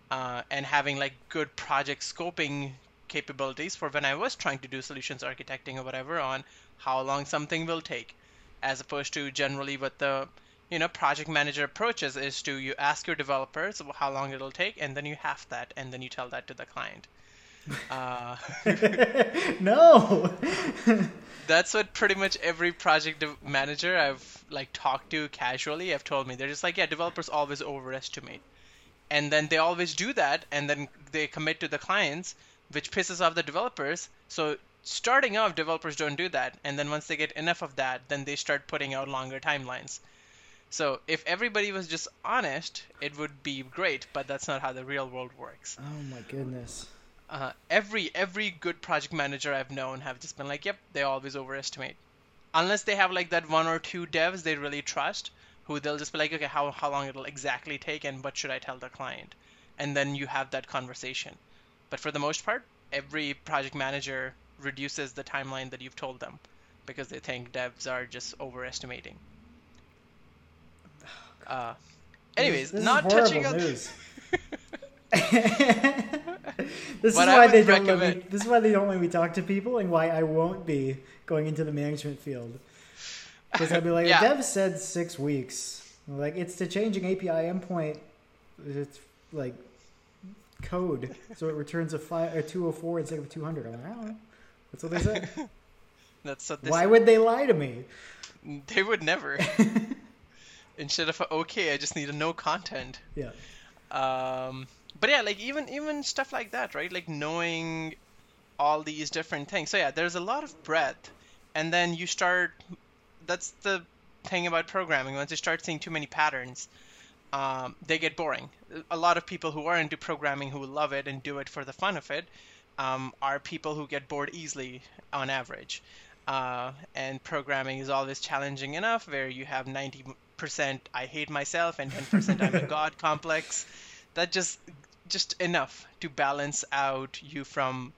Uh, and having like good project scoping capabilities for when I was trying to do solutions architecting or whatever on how long something will take, as opposed to generally what the you know project manager approaches is to you ask your developers how long it'll take and then you have that and then you tell that to the client. Uh, no. that's what pretty much every project manager I've like talked to casually have told me. They're just like, yeah, developers always overestimate, and then they always do that, and then they commit to the clients, which pisses off the developers. So starting off, developers don't do that, and then once they get enough of that, then they start putting out longer timelines. So if everybody was just honest, it would be great, but that's not how the real world works. Oh my goodness. Uh, every every good project manager I've known have just been like, yep, they always overestimate. Unless they have like that one or two devs they really trust, who they'll just be like, okay, how how long it'll exactly take, and what should I tell the client, and then you have that conversation. But for the most part, every project manager reduces the timeline that you've told them because they think devs are just overestimating. Uh, anyways, this, this not touching on news. this is why they don't let me, this is why they don't let me talk to people and why I won't be going into the management field. Because I'd be like, Yeah. dev said six weeks. Like it's to change an API endpoint. It's like code, so it returns a five a two hundred four instead of a two hundred. I'm like, I don't know. That's what they said. that's what why would they lie to me? They would never. Instead of okay, I just need a no content. Yeah. Um, but yeah, like even even stuff like that, right? Like knowing all these different things. So yeah, there's a lot of breadth, and then you start. That's the thing about programming. Once you start seeing too many patterns, um, they get boring. A lot of people who are into programming who love it and do it for the fun of it um, are people who get bored easily on average. Uh, and programming is always challenging enough where you have 90% I hate myself and 10% I'm a god complex. That just just enough to balance out you from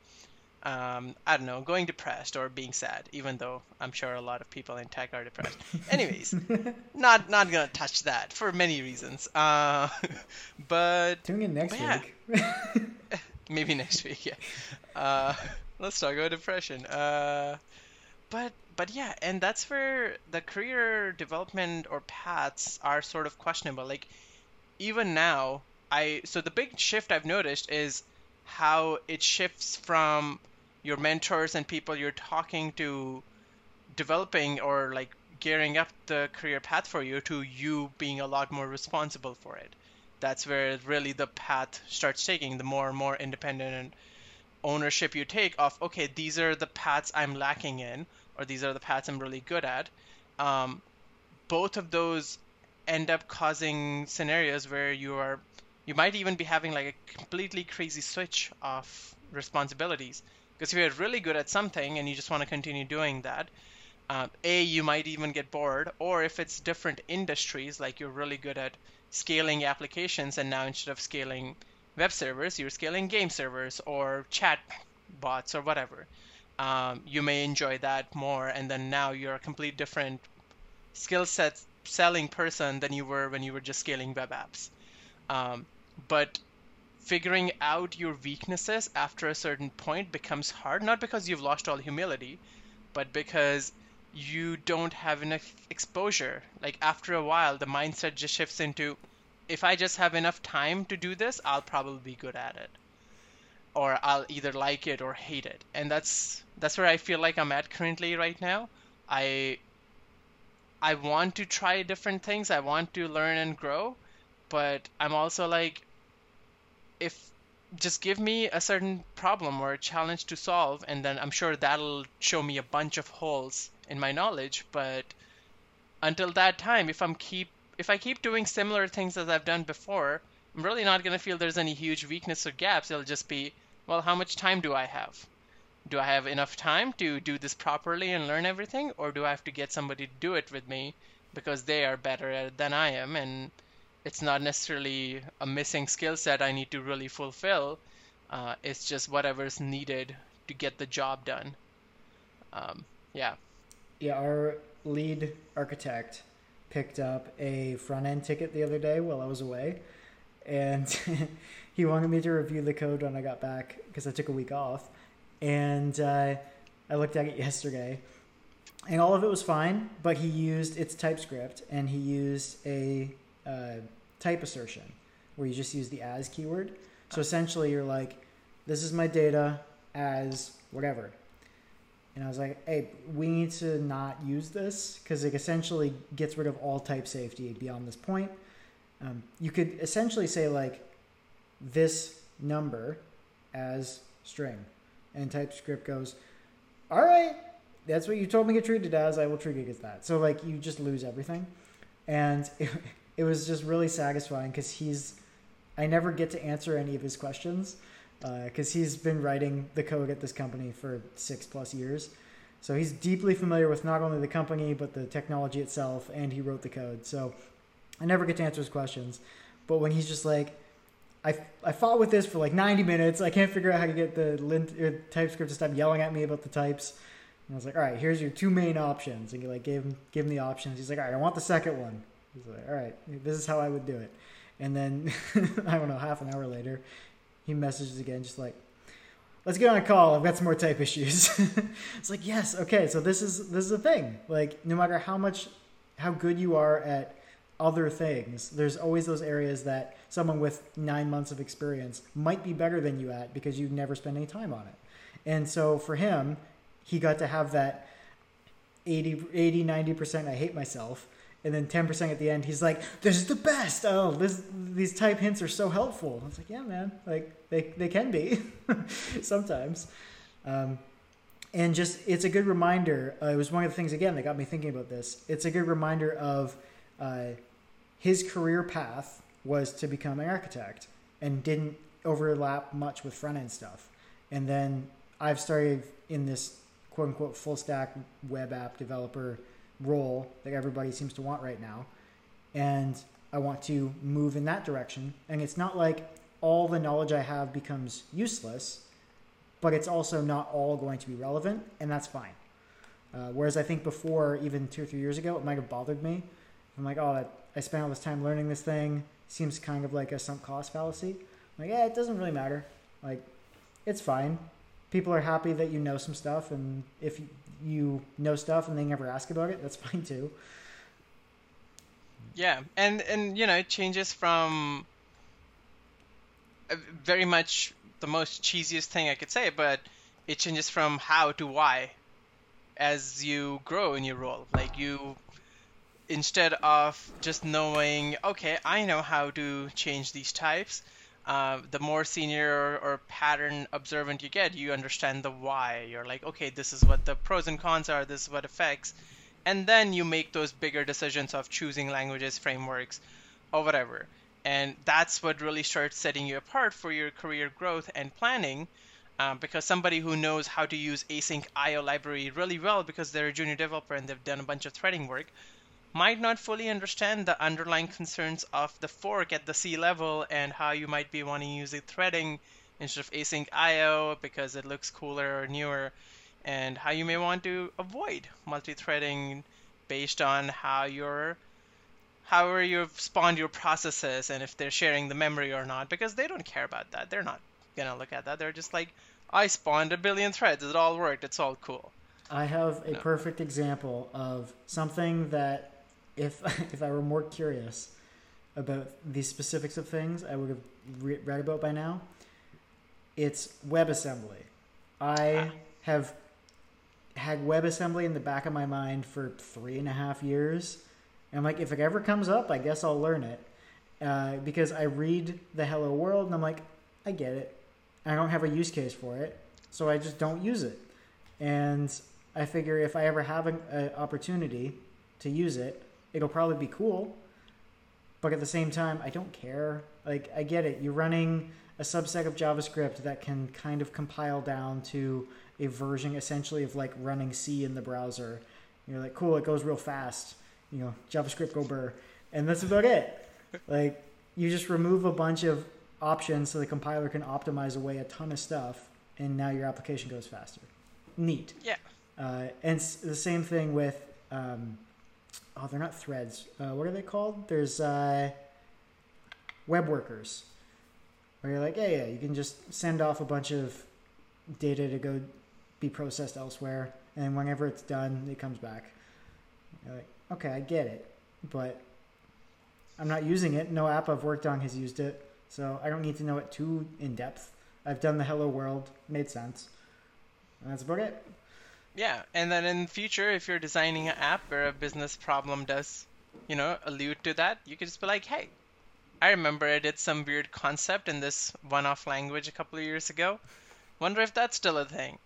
um, I don't know, going depressed or being sad, even though I'm sure a lot of people in tech are depressed. Anyways, not not gonna touch that for many reasons. Uh, but Tune in next yeah. week. maybe next week, yeah. Uh, let's talk about depression. Uh, but but yeah, and that's where the career development or paths are sort of questionable. Like even now, I so the big shift I've noticed is how it shifts from your mentors and people you're talking to developing or like gearing up the career path for you to you being a lot more responsible for it that's where really the path starts taking the more and more independent ownership you take of okay these are the paths i'm lacking in or these are the paths i'm really good at um, both of those end up causing scenarios where you are you might even be having like a completely crazy switch of responsibilities. Because if you're really good at something and you just want to continue doing that uh, a you might even get bored or if it's different industries like you're really good at scaling applications and now instead of scaling web servers you're scaling game servers or chat bots or whatever um, you may enjoy that more and then now you're a complete different skill set selling person than you were when you were just scaling web apps um, but figuring out your weaknesses after a certain point becomes hard not because you've lost all humility but because you don't have enough exposure. Like after a while, the mindset just shifts into if I just have enough time to do this, I'll probably be good at it. Or I'll either like it or hate it. And that's that's where I feel like I'm at currently right now. I I want to try different things. I want to learn and grow, but I'm also like if just give me a certain problem or a challenge to solve and then I'm sure that'll show me a bunch of holes in my knowledge, but until that time if I'm keep if I keep doing similar things as I've done before, I'm really not going to feel there's any huge weakness or gaps. It'll just be, well, how much time do I have? Do I have enough time to do this properly and learn everything or do I have to get somebody to do it with me because they are better at it than I am and it's not necessarily a missing skill set I need to really fulfill. Uh, it's just whatever's needed to get the job done. Um, yeah. Yeah, our lead architect picked up a front end ticket the other day while I was away, and he wanted me to review the code when I got back because I took a week off, and uh, I looked at it yesterday, and all of it was fine, but he used it's TypeScript and he used a uh, type assertion where you just use the as keyword. So essentially, you're like, this is my data as whatever. And I was like, hey, we need to not use this because it essentially gets rid of all type safety beyond this point. Um, you could essentially say, like, this number as string. And TypeScript goes, all right, that's what you told me to treat it as. I will treat it as that. So, like, you just lose everything. And it, it was just really satisfying because he's I never get to answer any of his questions because uh, he's been writing the code at this company for six plus years. So he's deeply familiar with not only the company but the technology itself, and he wrote the code. So I never get to answer his questions. But when he's just like, I, I fought with this for like 90 minutes. I can't figure out how to get the lint, uh, TypeScript to stop yelling at me about the types. And I was like, all right, here's your two main options. And you like gave him give him the options. He's like, all right, I want the second one. He's like, all right, this is how I would do it. And then, I don't know, half an hour later, he messages again, just like, let's get on a call. I've got some more type issues. it's like, yes, okay, so this is this is a thing. Like, no matter how much, how good you are at other things, there's always those areas that someone with nine months of experience might be better than you at because you never spend any time on it. And so for him, he got to have that 80, 80 90% I hate myself and then 10% at the end he's like this is the best. Oh this, these type hints are so helpful. I was like yeah man. Like they, they can be sometimes. Um, and just it's a good reminder uh, it was one of the things again that got me thinking about this. It's a good reminder of uh, his career path was to become an architect and didn't overlap much with front end stuff and then i've started in this quote unquote full stack web app developer role that everybody seems to want right now. And I want to move in that direction. And it's not like all the knowledge I have becomes useless, but it's also not all going to be relevant, and that's fine. Uh, whereas I think before, even two or three years ago, it might have bothered me. I'm like, oh, I spent all this time learning this thing. Seems kind of like a sunk cost fallacy. I'm like, yeah, it doesn't really matter. Like, it's fine. People are happy that you know some stuff, and if you know stuff and they never ask about it, that's fine too. Yeah, and and you know it changes from uh, very much the most cheesiest thing I could say, but it changes from how to why as you grow in your role. Like you instead of just knowing, okay, I know how to change these types, uh, the more senior or, pattern observant you get, you understand the why. You're like, okay, this is what the pros and cons are, this is what affects. And then you make those bigger decisions of choosing languages, frameworks, or whatever. And that's what really starts setting you apart for your career growth and planning. Uh, because somebody who knows how to use async IO library really well because they're a junior developer and they've done a bunch of threading work might not fully understand the underlying concerns of the fork at the C level and how you might be wanting to use it threading instead of async IO because it looks cooler or newer, and how you may want to avoid multi-threading based on how your however you've spawned your processes and if they're sharing the memory or not because they don't care about that. They're not gonna look at that. They're just like, I spawned a billion threads. It all worked. It's all cool. I have a perfect example of something that if if I were more curious about the specifics of things, I would have re- read about by now. It's WebAssembly. I ah. have had WebAssembly in the back of my mind for three and a half years. And I'm like, if it ever comes up, I guess I'll learn it. Uh, because I read the Hello World and I'm like, I get it. I don't have a use case for it, so I just don't use it. And I figure if I ever have an opportunity to use it, it'll probably be cool. But at the same time, I don't care. Like, I get it. You're running a subset of JavaScript that can kind of compile down to a version essentially of like running C in the browser. You're like, cool, it goes real fast. You know, JavaScript go burr. And that's about it. like, you just remove a bunch of options so the compiler can optimize away a ton of stuff, and now your application goes faster. Neat. Yeah. Uh, and the same thing with, um, oh, they're not threads. Uh, what are they called? There's uh, web workers, where you're like, yeah, yeah, you can just send off a bunch of data to go be processed elsewhere, and whenever it's done, it comes back. You're like, okay, I get it, but I'm not using it. No app I've worked on has used it. So I don't need to know it too in depth. I've done the Hello World, made sense. And that's about it. Yeah, and then in the future, if you're designing an app where a business problem does, you know, allude to that, you could just be like, hey, I remember I did some weird concept in this one-off language a couple of years ago. Wonder if that's still a thing.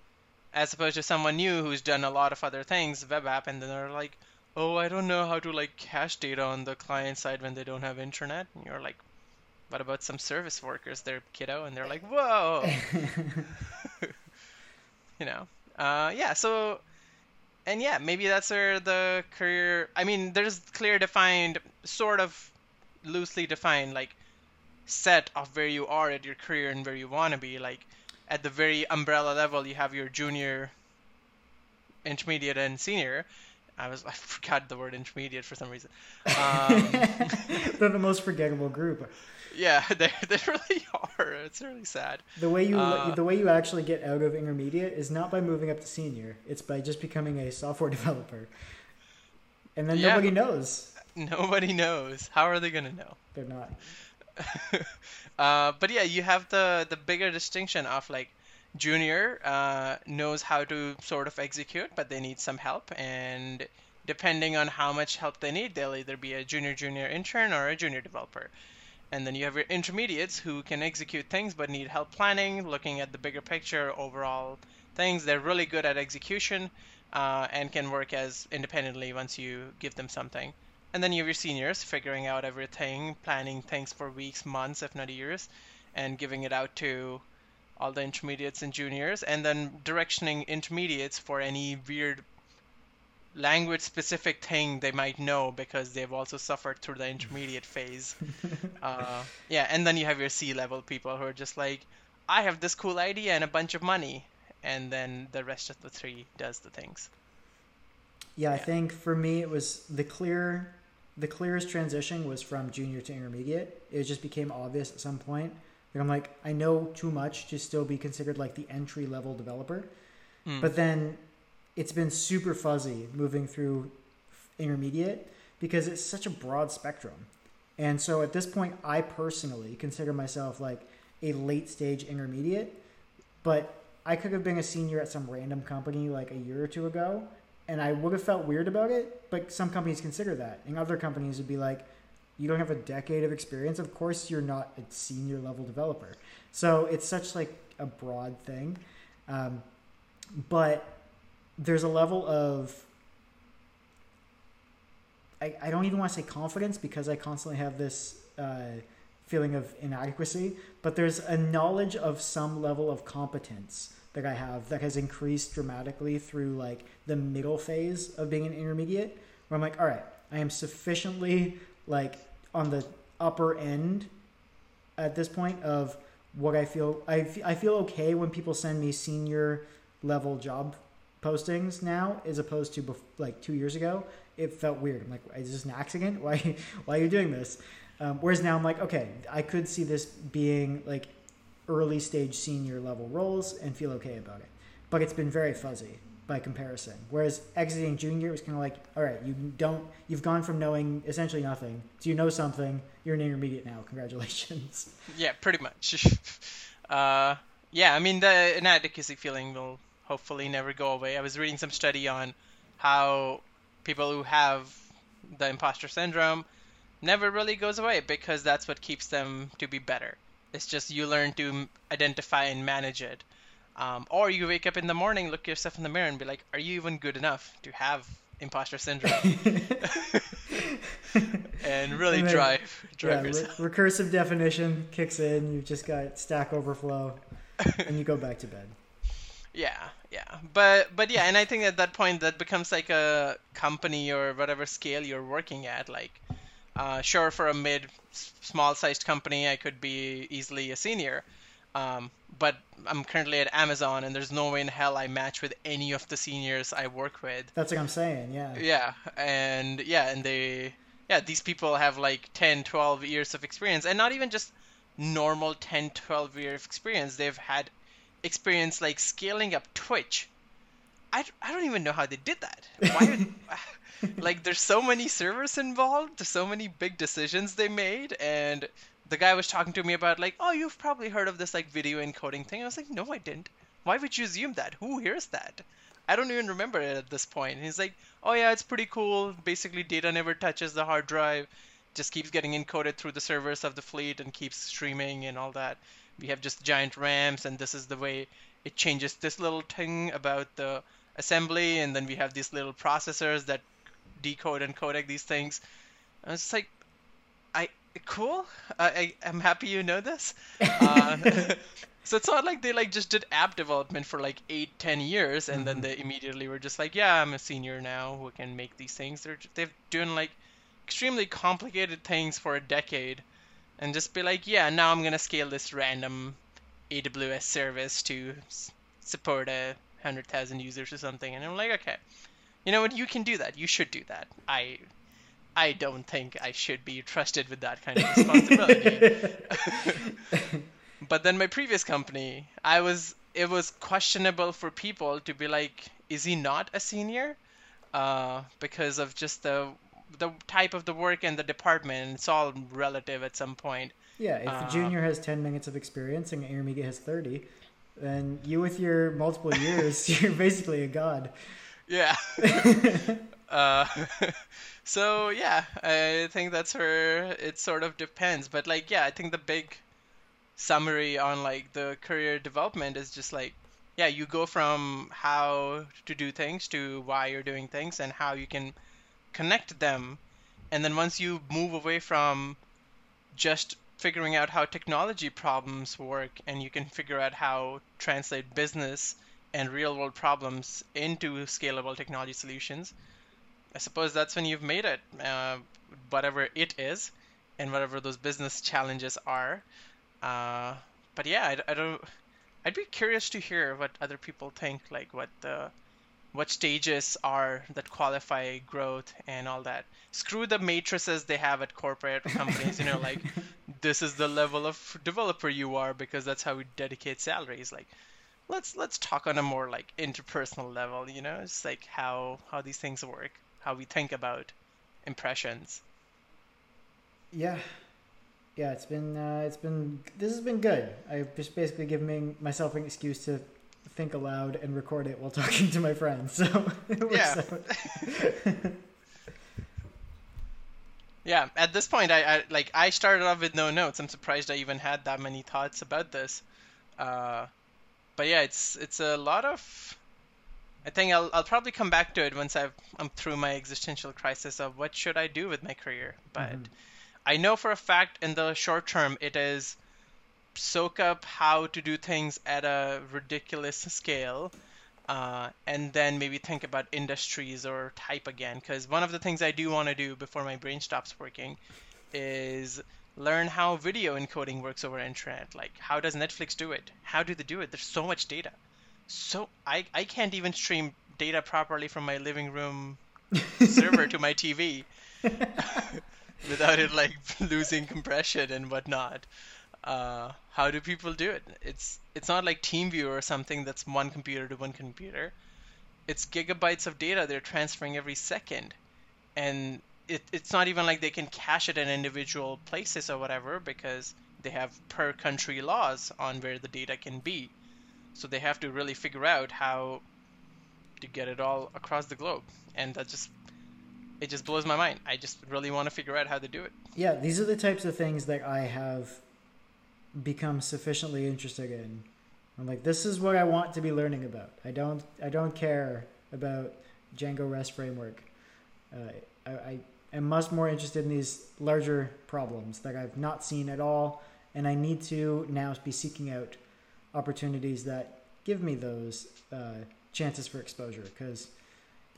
As opposed to someone new who's done a lot of other things, web app, and then they're like, oh, I don't know how to like cache data on the client side when they don't have internet. And you're like, what about some service workers? They're kiddo, and they're like, whoa. you know, uh, yeah. So, and yeah, maybe that's where the career. I mean, there's clear defined, sort of loosely defined, like set of where you are at your career and where you want to be. Like at the very umbrella level, you have your junior, intermediate, and senior. I was I forgot the word intermediate for some reason. Um, They're the most forgettable group. Yeah, they they really are. It's really sad. The way you uh, the way you actually get out of intermediate is not by moving up to senior. It's by just becoming a software developer. And then yeah, nobody knows. Nobody knows. How are they gonna know? They're not. uh, but yeah, you have the the bigger distinction of like junior uh, knows how to sort of execute, but they need some help, and depending on how much help they need, they'll either be a junior junior intern or a junior developer. And then you have your intermediates who can execute things but need help planning, looking at the bigger picture, overall things. They're really good at execution uh, and can work as independently once you give them something. And then you have your seniors figuring out everything, planning things for weeks, months, if not years, and giving it out to all the intermediates and juniors, and then directioning intermediates for any weird language specific thing they might know because they've also suffered through the intermediate phase. uh, yeah, and then you have your C level people who are just like, I have this cool idea and a bunch of money, and then the rest of the three does the things. Yeah, yeah. I think for me it was the clear, the clearest transition was from junior to intermediate. It just became obvious at some point. Like I'm like, I know too much to still be considered like the entry level developer. Mm. But then it's been super fuzzy moving through intermediate because it's such a broad spectrum. And so at this point, I personally consider myself like a late stage intermediate, but I could have been a senior at some random company like a year or two ago, and I would have felt weird about it. But some companies consider that, and other companies would be like, "You don't have a decade of experience. Of course, you're not a senior level developer." So it's such like a broad thing. Um, but there's a level of I, I don't even want to say confidence because I constantly have this uh, feeling of inadequacy, but there's a knowledge of some level of competence that I have that has increased dramatically through like the middle phase of being an intermediate, where I'm like, all right, I am sufficiently like on the upper end at this point of what I feel. I, I feel okay when people send me senior level job postings now as opposed to bef- like two years ago. It felt weird. I'm like, is this an accident? Why, why are you doing this? Um, whereas now I'm like, okay, I could see this being like early stage senior level roles and feel okay about it. But it's been very fuzzy. By comparison. Whereas exiting junior, it was kind of like, all right, you don't, you've gone from knowing essentially nothing to you know something. You're an intermediate now. Congratulations. Yeah, pretty much. uh, yeah, I mean the inadequacy feeling will hopefully never go away. I was reading some study on how people who have the imposter syndrome never really goes away because that's what keeps them to be better. It's just you learn to identify and manage it. Um, or you wake up in the morning, look yourself in the mirror, and be like, "Are you even good enough to have imposter syndrome?" and really and then, drive drive yeah, yourself. Re- recursive definition kicks in. You've just got Stack Overflow, and you go back to bed. Yeah, yeah, but but yeah, and I think at that point that becomes like a company or whatever scale you're working at. Like, uh, sure, for a mid small sized company, I could be easily a senior. Um, but I'm currently at Amazon, and there's no way in hell I match with any of the seniors I work with. That's what I'm saying, yeah. Yeah, and yeah, and they, yeah, these people have like 10, 12 years of experience, and not even just normal 10, 12 years of experience. They've had experience like scaling up Twitch. I, I don't even know how they did that. Why? Like, there's so many servers involved, there's so many big decisions they made, and the guy was talking to me about like, oh, you've probably heard of this like video encoding thing. I was like, no, I didn't. Why would you assume that? Who hears that? I don't even remember it at this point. And he's like, oh yeah, it's pretty cool. Basically, data never touches the hard drive, just keeps getting encoded through the servers of the fleet and keeps streaming and all that. We have just giant RAMs, and this is the way it changes this little thing about the assembly, and then we have these little processors that decode and codec these things. And it's like, cool. I, I am happy you know this. Uh, so it's not like they like just did app development for like eight, ten years, and mm-hmm. then they immediately were just like, yeah, I'm a senior now who can make these things. They're they've doing like extremely complicated things for a decade, and just be like, yeah, now I'm gonna scale this random AWS service to s- support a hundred thousand users or something, and I'm like, okay, you know what, you can do that. You should do that. I I don't think I should be trusted with that kind of responsibility. but then my previous company, I was it was questionable for people to be like, is he not a senior? Uh, because of just the the type of the work and the department. It's all relative at some point. Yeah, if uh, a junior has ten minutes of experience and an intermediate has thirty, then you with your multiple years, you're basically a god. Yeah. uh, so yeah, I think that's where it sort of depends. But like, yeah, I think the big summary on like the career development is just like, yeah, you go from how to do things to why you're doing things and how you can connect them. And then once you move away from just figuring out how technology problems work and you can figure out how to translate business and real world problems into scalable technology solutions, I suppose that's when you've made it, uh, whatever it is, and whatever those business challenges are. Uh, but yeah, I, I, don't. I'd be curious to hear what other people think, like what the what stages are that qualify growth and all that. Screw the matrices they have at corporate companies, you know, like this is the level of developer you are because that's how we dedicate salaries. Like let's let's talk on a more like interpersonal level you know it's like how how these things work how we think about impressions. Yeah. Yeah it's been uh, it's been this has been good. I've just basically given myself an excuse to think aloud and record it while talking to my friends so yeah. yeah at this point I, I like i started off with no notes. I'm surprised i even had that many thoughts about this. Uh but yeah, it's it's a lot of. I think I'll I'll probably come back to it once I've I'm through my existential crisis of what should I do with my career. But mm-hmm. I know for a fact in the short term it is soak up how to do things at a ridiculous scale. Uh, and then maybe think about industries or type again. Because one of the things I do want to do before my brain stops working is learn how video encoding works over internet. Like, how does Netflix do it? How do they do it? There's so much data. So I I can't even stream data properly from my living room server to my TV without it like losing compression and whatnot. Uh, how do people do it? It's it's not like TeamViewer or something that's one computer to one computer. it's gigabytes of data they're transferring every second, and it, it's not even like they can cache it in individual places or whatever because they have per country laws on where the data can be. So they have to really figure out how to get it all across the globe, and that just it just blows my mind. I just really want to figure out how to do it. Yeah, these are the types of things that I have become sufficiently interested in. I'm like, this is what I want to be learning about. I don't, I don't care about Django REST framework. Uh, I, I am much more interested in these larger problems that I've not seen at all, and I need to now be seeking out opportunities that give me those uh, chances for exposure because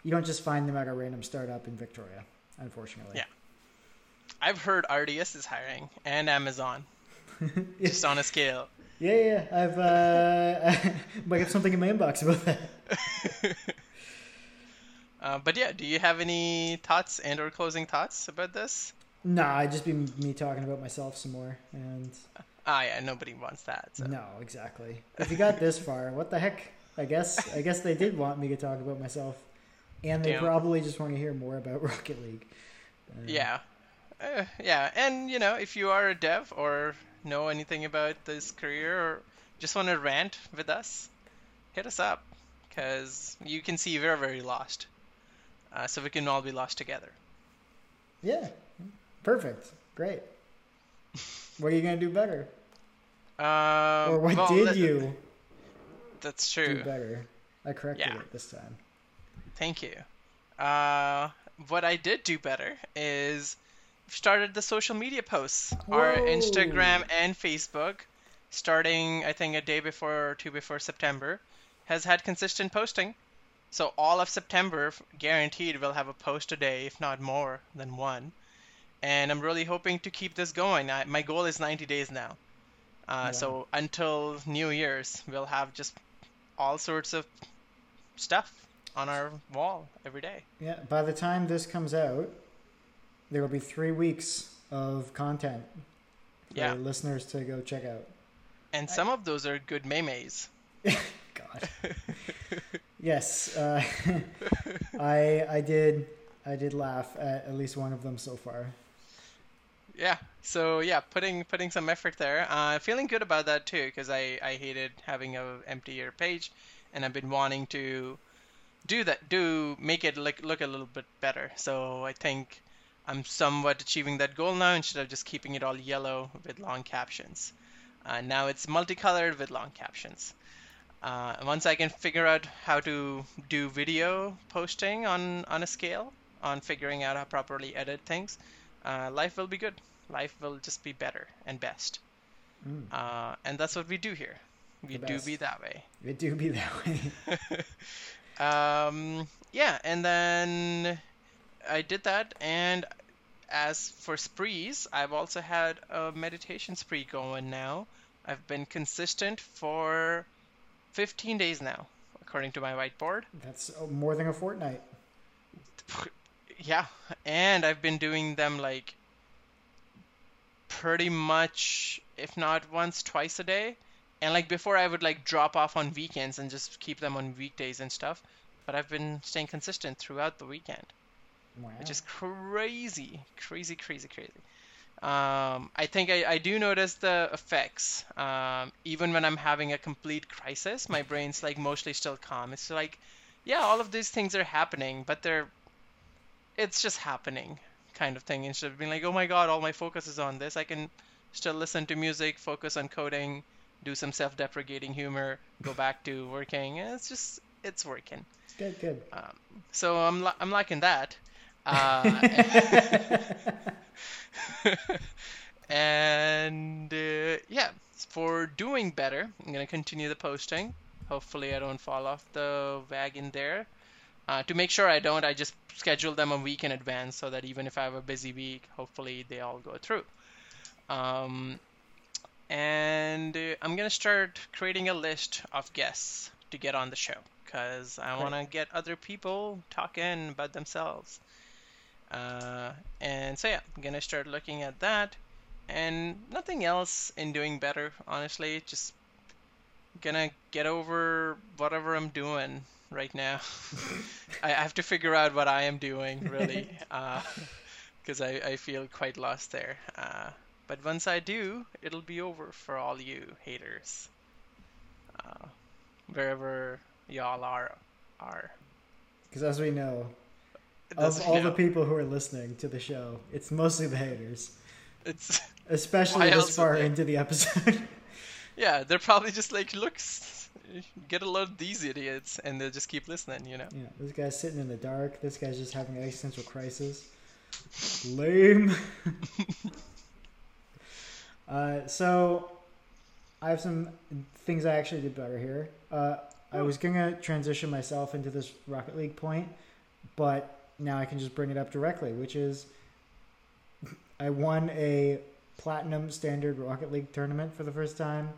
you don't just find them at a random startup in Victoria, unfortunately. Yeah. I've heard RDS is hiring and Amazon, just on a scale. Yeah, yeah. I've uh, might have something in my inbox about that. uh, but yeah, do you have any thoughts and or closing thoughts about this? Nah, I'd just be me talking about myself some more, and ah, yeah, nobody wants that. So. No, exactly. If you got this far, what the heck? I guess I guess they did want me to talk about myself, and they Damn. probably just want to hear more about Rocket League. Uh, yeah, uh, yeah, and you know, if you are a dev or know anything about this career or just want to rant with us, hit us up because you can see we're very lost. Uh, so we can all be lost together. Yeah, perfect, great. what are you gonna do better? Uh, or what well, did that, you? That's true. Do better. I corrected yeah. it this time. Thank you. Uh, what I did do better is started the social media posts. Whoa. Our Instagram and Facebook, starting I think a day before or two before September, has had consistent posting. So all of September, guaranteed, we'll have a post a day, if not more than one. And I'm really hoping to keep this going. I, my goal is 90 days now. Uh, yeah. So until New Year's, we'll have just all sorts of stuff on our wall every day. Yeah. By the time this comes out, there will be three weeks of content for yeah. listeners to go check out. And some I, of those are good memes. God. yes, uh, I I did I did laugh at at least one of them so far. Yeah. So yeah, putting putting some effort there. Uh, feeling good about that too, because I I hated having a emptier page, and I've been wanting to do that, do make it look look a little bit better. So I think I'm somewhat achieving that goal now instead of just keeping it all yellow with long captions. Uh, now it's multicolored with long captions. Uh, once I can figure out how to do video posting on, on a scale, on figuring out how properly edit things, uh, life will be good. Life will just be better and best. Mm. Uh, and that's what we do here. We do be that way. We do be that way. um, yeah, and then I did that, and as for sprees, I've also had a meditation spree going now. I've been consistent for 15 days now, according to my whiteboard. That's uh, more than a fortnight. Yeah, and I've been doing them like pretty much, if not once, twice a day. And like before, I would like drop off on weekends and just keep them on weekdays and stuff. But I've been staying consistent throughout the weekend. Wow. Which is crazy, crazy, crazy, crazy. Um, I think I, I do notice the effects. Um, even when I'm having a complete crisis, my brain's like mostly still calm. It's like, yeah, all of these things are happening, but they're, it's just happening kind of thing. Instead of being like, oh my god, all my focus is on this, I can still listen to music, focus on coding, do some self-deprecating humor, go back to working. It's just, it's working. Good, good. Um, so I'm, I'm liking that. Uh, and uh, yeah, for doing better, I'm gonna continue the posting. Hopefully, I don't fall off the wagon there. Uh, to make sure I don't, I just schedule them a week in advance so that even if I have a busy week, hopefully they all go through. Um, and uh, I'm gonna start creating a list of guests to get on the show because I want to get other people talking about themselves. Uh, and so yeah, I'm gonna start looking at that, and nothing else in doing better, honestly. Just gonna get over whatever I'm doing right now. I have to figure out what I am doing really, because uh, I, I feel quite lost there. Uh, but once I do, it'll be over for all you haters, uh, wherever y'all are. Are. Because as we know, of all know. the people who are listening to the show, it's mostly the haters. It's especially this far into the episode. yeah, they're probably just like, looks, get a load of these idiots, and they'll just keep listening, you know. Yeah, this guy's sitting in the dark. This guy's just having an existential crisis. Lame. uh, so, I have some things I actually did better here. Uh, I was gonna transition myself into this Rocket League point, but now I can just bring it up directly, which is I won a platinum standard Rocket League tournament for the first time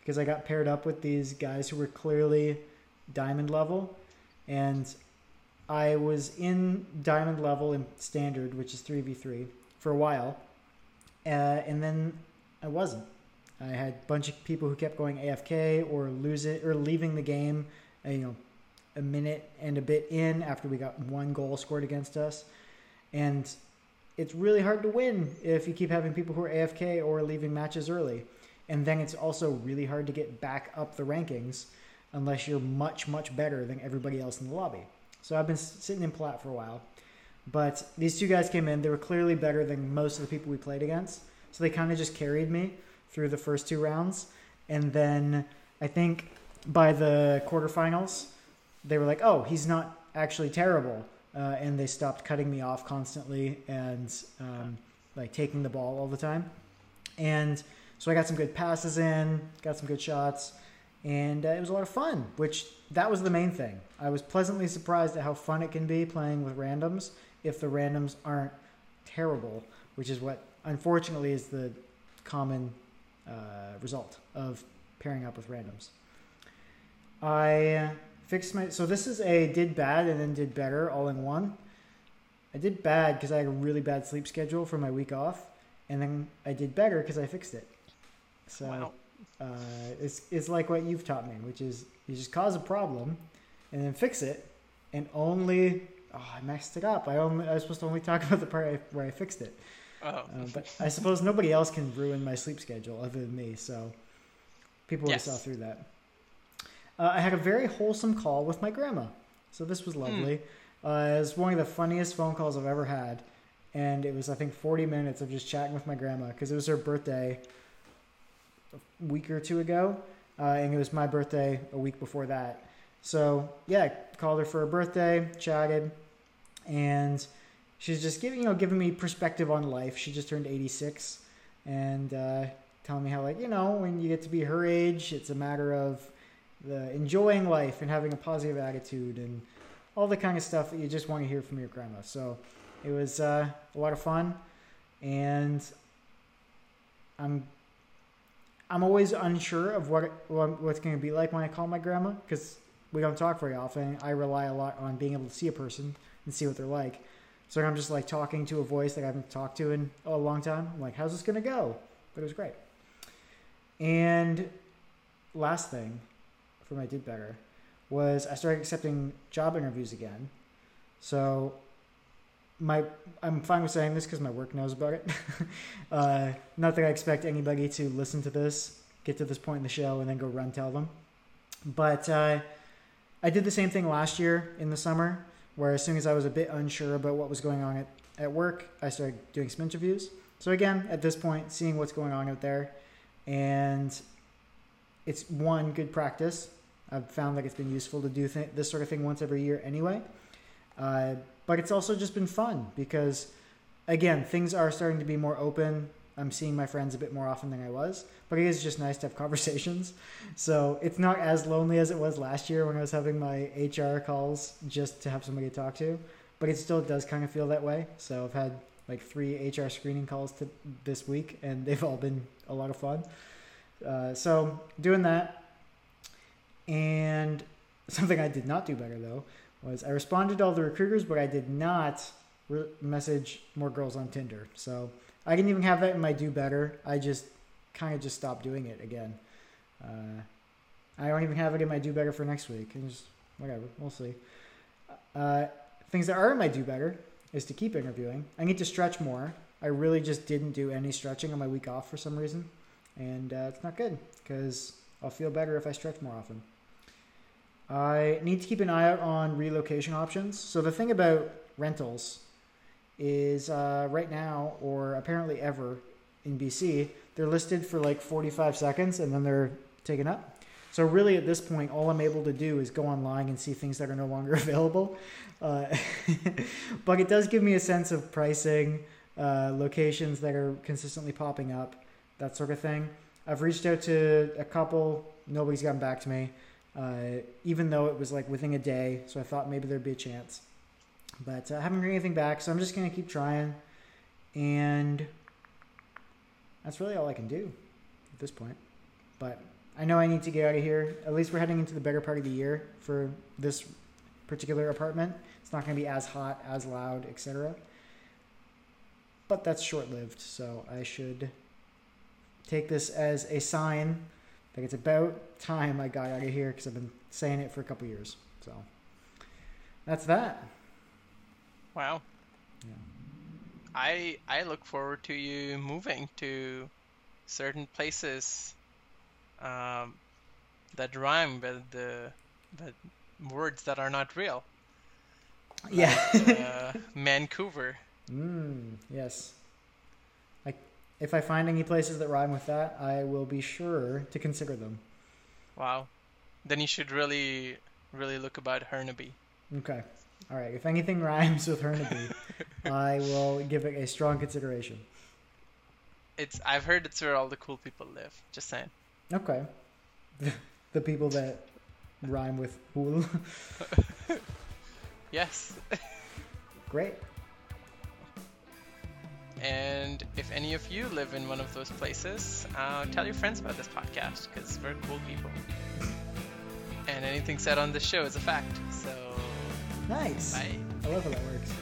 because I got paired up with these guys who were clearly diamond level, and I was in diamond level in standard, which is three v three, for a while, uh, and then I wasn't. I had a bunch of people who kept going AFK or lose it or leaving the game, you know, a minute and a bit in after we got one goal scored against us, and it's really hard to win if you keep having people who are AFK or leaving matches early. And then it's also really hard to get back up the rankings unless you're much, much better than everybody else in the lobby. So I've been sitting in plat for a while. But these two guys came in. They were clearly better than most of the people we played against. So they kind of just carried me through the first two rounds. And then I think by the quarterfinals, they were like, oh, he's not actually terrible uh, and they stopped cutting me off constantly and um, like taking the ball all the time. And so I got some good passes in, got some good shots, and uh, it was a lot of fun. Which that was the main thing. I was pleasantly surprised at how fun it can be playing with randoms if the randoms aren't terrible, which is what unfortunately is the common uh, result of pairing up with randoms. I fixed my. So this is a did bad and then did better all in one. I did bad because I had a really bad sleep schedule for my week off, and then I did better because I fixed it. So wow. uh, it's it's like what you've taught me, which is you just cause a problem, and then fix it, and only oh I messed it up. I only I was supposed to only talk about the part I, where I fixed it. Oh. Uh, but I suppose nobody else can ruin my sleep schedule other than me. So people yes. saw through that uh, I had a very wholesome call with my grandma. So this was lovely. Mm. Uh, it was one of the funniest phone calls I've ever had. And it was, I think, 40 minutes of just chatting with my grandma because it was her birthday a week or two ago. Uh, and it was my birthday a week before that. So, yeah, called her for her birthday, chatted, and she's just giving, you know, giving me perspective on life. She just turned 86 and uh, telling me how, like, you know, when you get to be her age, it's a matter of the enjoying life and having a positive attitude and all the kind of stuff that you just want to hear from your grandma. So it was uh, a lot of fun, and I'm I'm always unsure of what, what what's going to be like when I call my grandma because we don't talk very often. I rely a lot on being able to see a person and see what they're like. So I'm just like talking to a voice that I haven't talked to in a long time. I'm like, how's this going to go? But it was great. And last thing, for my did better was I started accepting job interviews again. So my I'm fine with saying this because my work knows about it. uh, not that I expect anybody to listen to this, get to this point in the show, and then go run tell them. But uh, I did the same thing last year in the summer, where as soon as I was a bit unsure about what was going on at, at work, I started doing some interviews. So again, at this point, seeing what's going on out there, and it's one good practice I've found that it's been useful to do th- this sort of thing once every year anyway. Uh, but it's also just been fun because, again, things are starting to be more open. I'm seeing my friends a bit more often than I was, but it is just nice to have conversations. So it's not as lonely as it was last year when I was having my HR calls just to have somebody to talk to, but it still does kind of feel that way. So I've had like three HR screening calls to this week, and they've all been a lot of fun. Uh, so doing that, and something I did not do better though was I responded to all the recruiters, but I did not re- message more girls on Tinder. So I didn't even have that in my do better. I just kind of just stopped doing it again. Uh, I don't even have it in my do better for next week. And just whatever. We'll see. Uh, things that are in my do better is to keep interviewing. I need to stretch more. I really just didn't do any stretching on my week off for some reason, and uh, it's not good because I'll feel better if I stretch more often. I need to keep an eye out on relocation options. So the thing about rentals is uh, right now, or apparently ever in BC, they're listed for like 45 seconds and then they're taken up. So really, at this point, all I'm able to do is go online and see things that are no longer available. Uh, but it does give me a sense of pricing, uh, locations that are consistently popping up, that sort of thing. I've reached out to a couple. Nobody's gotten back to me, uh, even though it was like within a day. So I thought maybe there'd be a chance, but uh, I haven't heard anything back. So I'm just gonna keep trying, and that's really all I can do at this point. But I know I need to get out of here. At least we're heading into the better part of the year for this particular apartment. It's not going to be as hot, as loud, etc. But that's short lived, so I should take this as a sign that it's about time I got out of here because I've been saying it for a couple years. So that's that. Wow. Yeah. I I look forward to you moving to certain places um, that rhyme with the the words that are not real. Yeah. uh, Vancouver. Mm, yes. If I find any places that rhyme with that, I will be sure to consider them. Wow. Then you should really really look about Hernaby. Okay. All right. If anything rhymes with Hernaby, I will give it a strong consideration. It's I've heard it's where all the cool people live. Just saying. Okay. the people that rhyme with hool. Yes. Great. And if any of you live in one of those places, uh, tell your friends about this podcast because we're cool people. And anything said on this show is a fact. So, Nice. bye. I love how that works.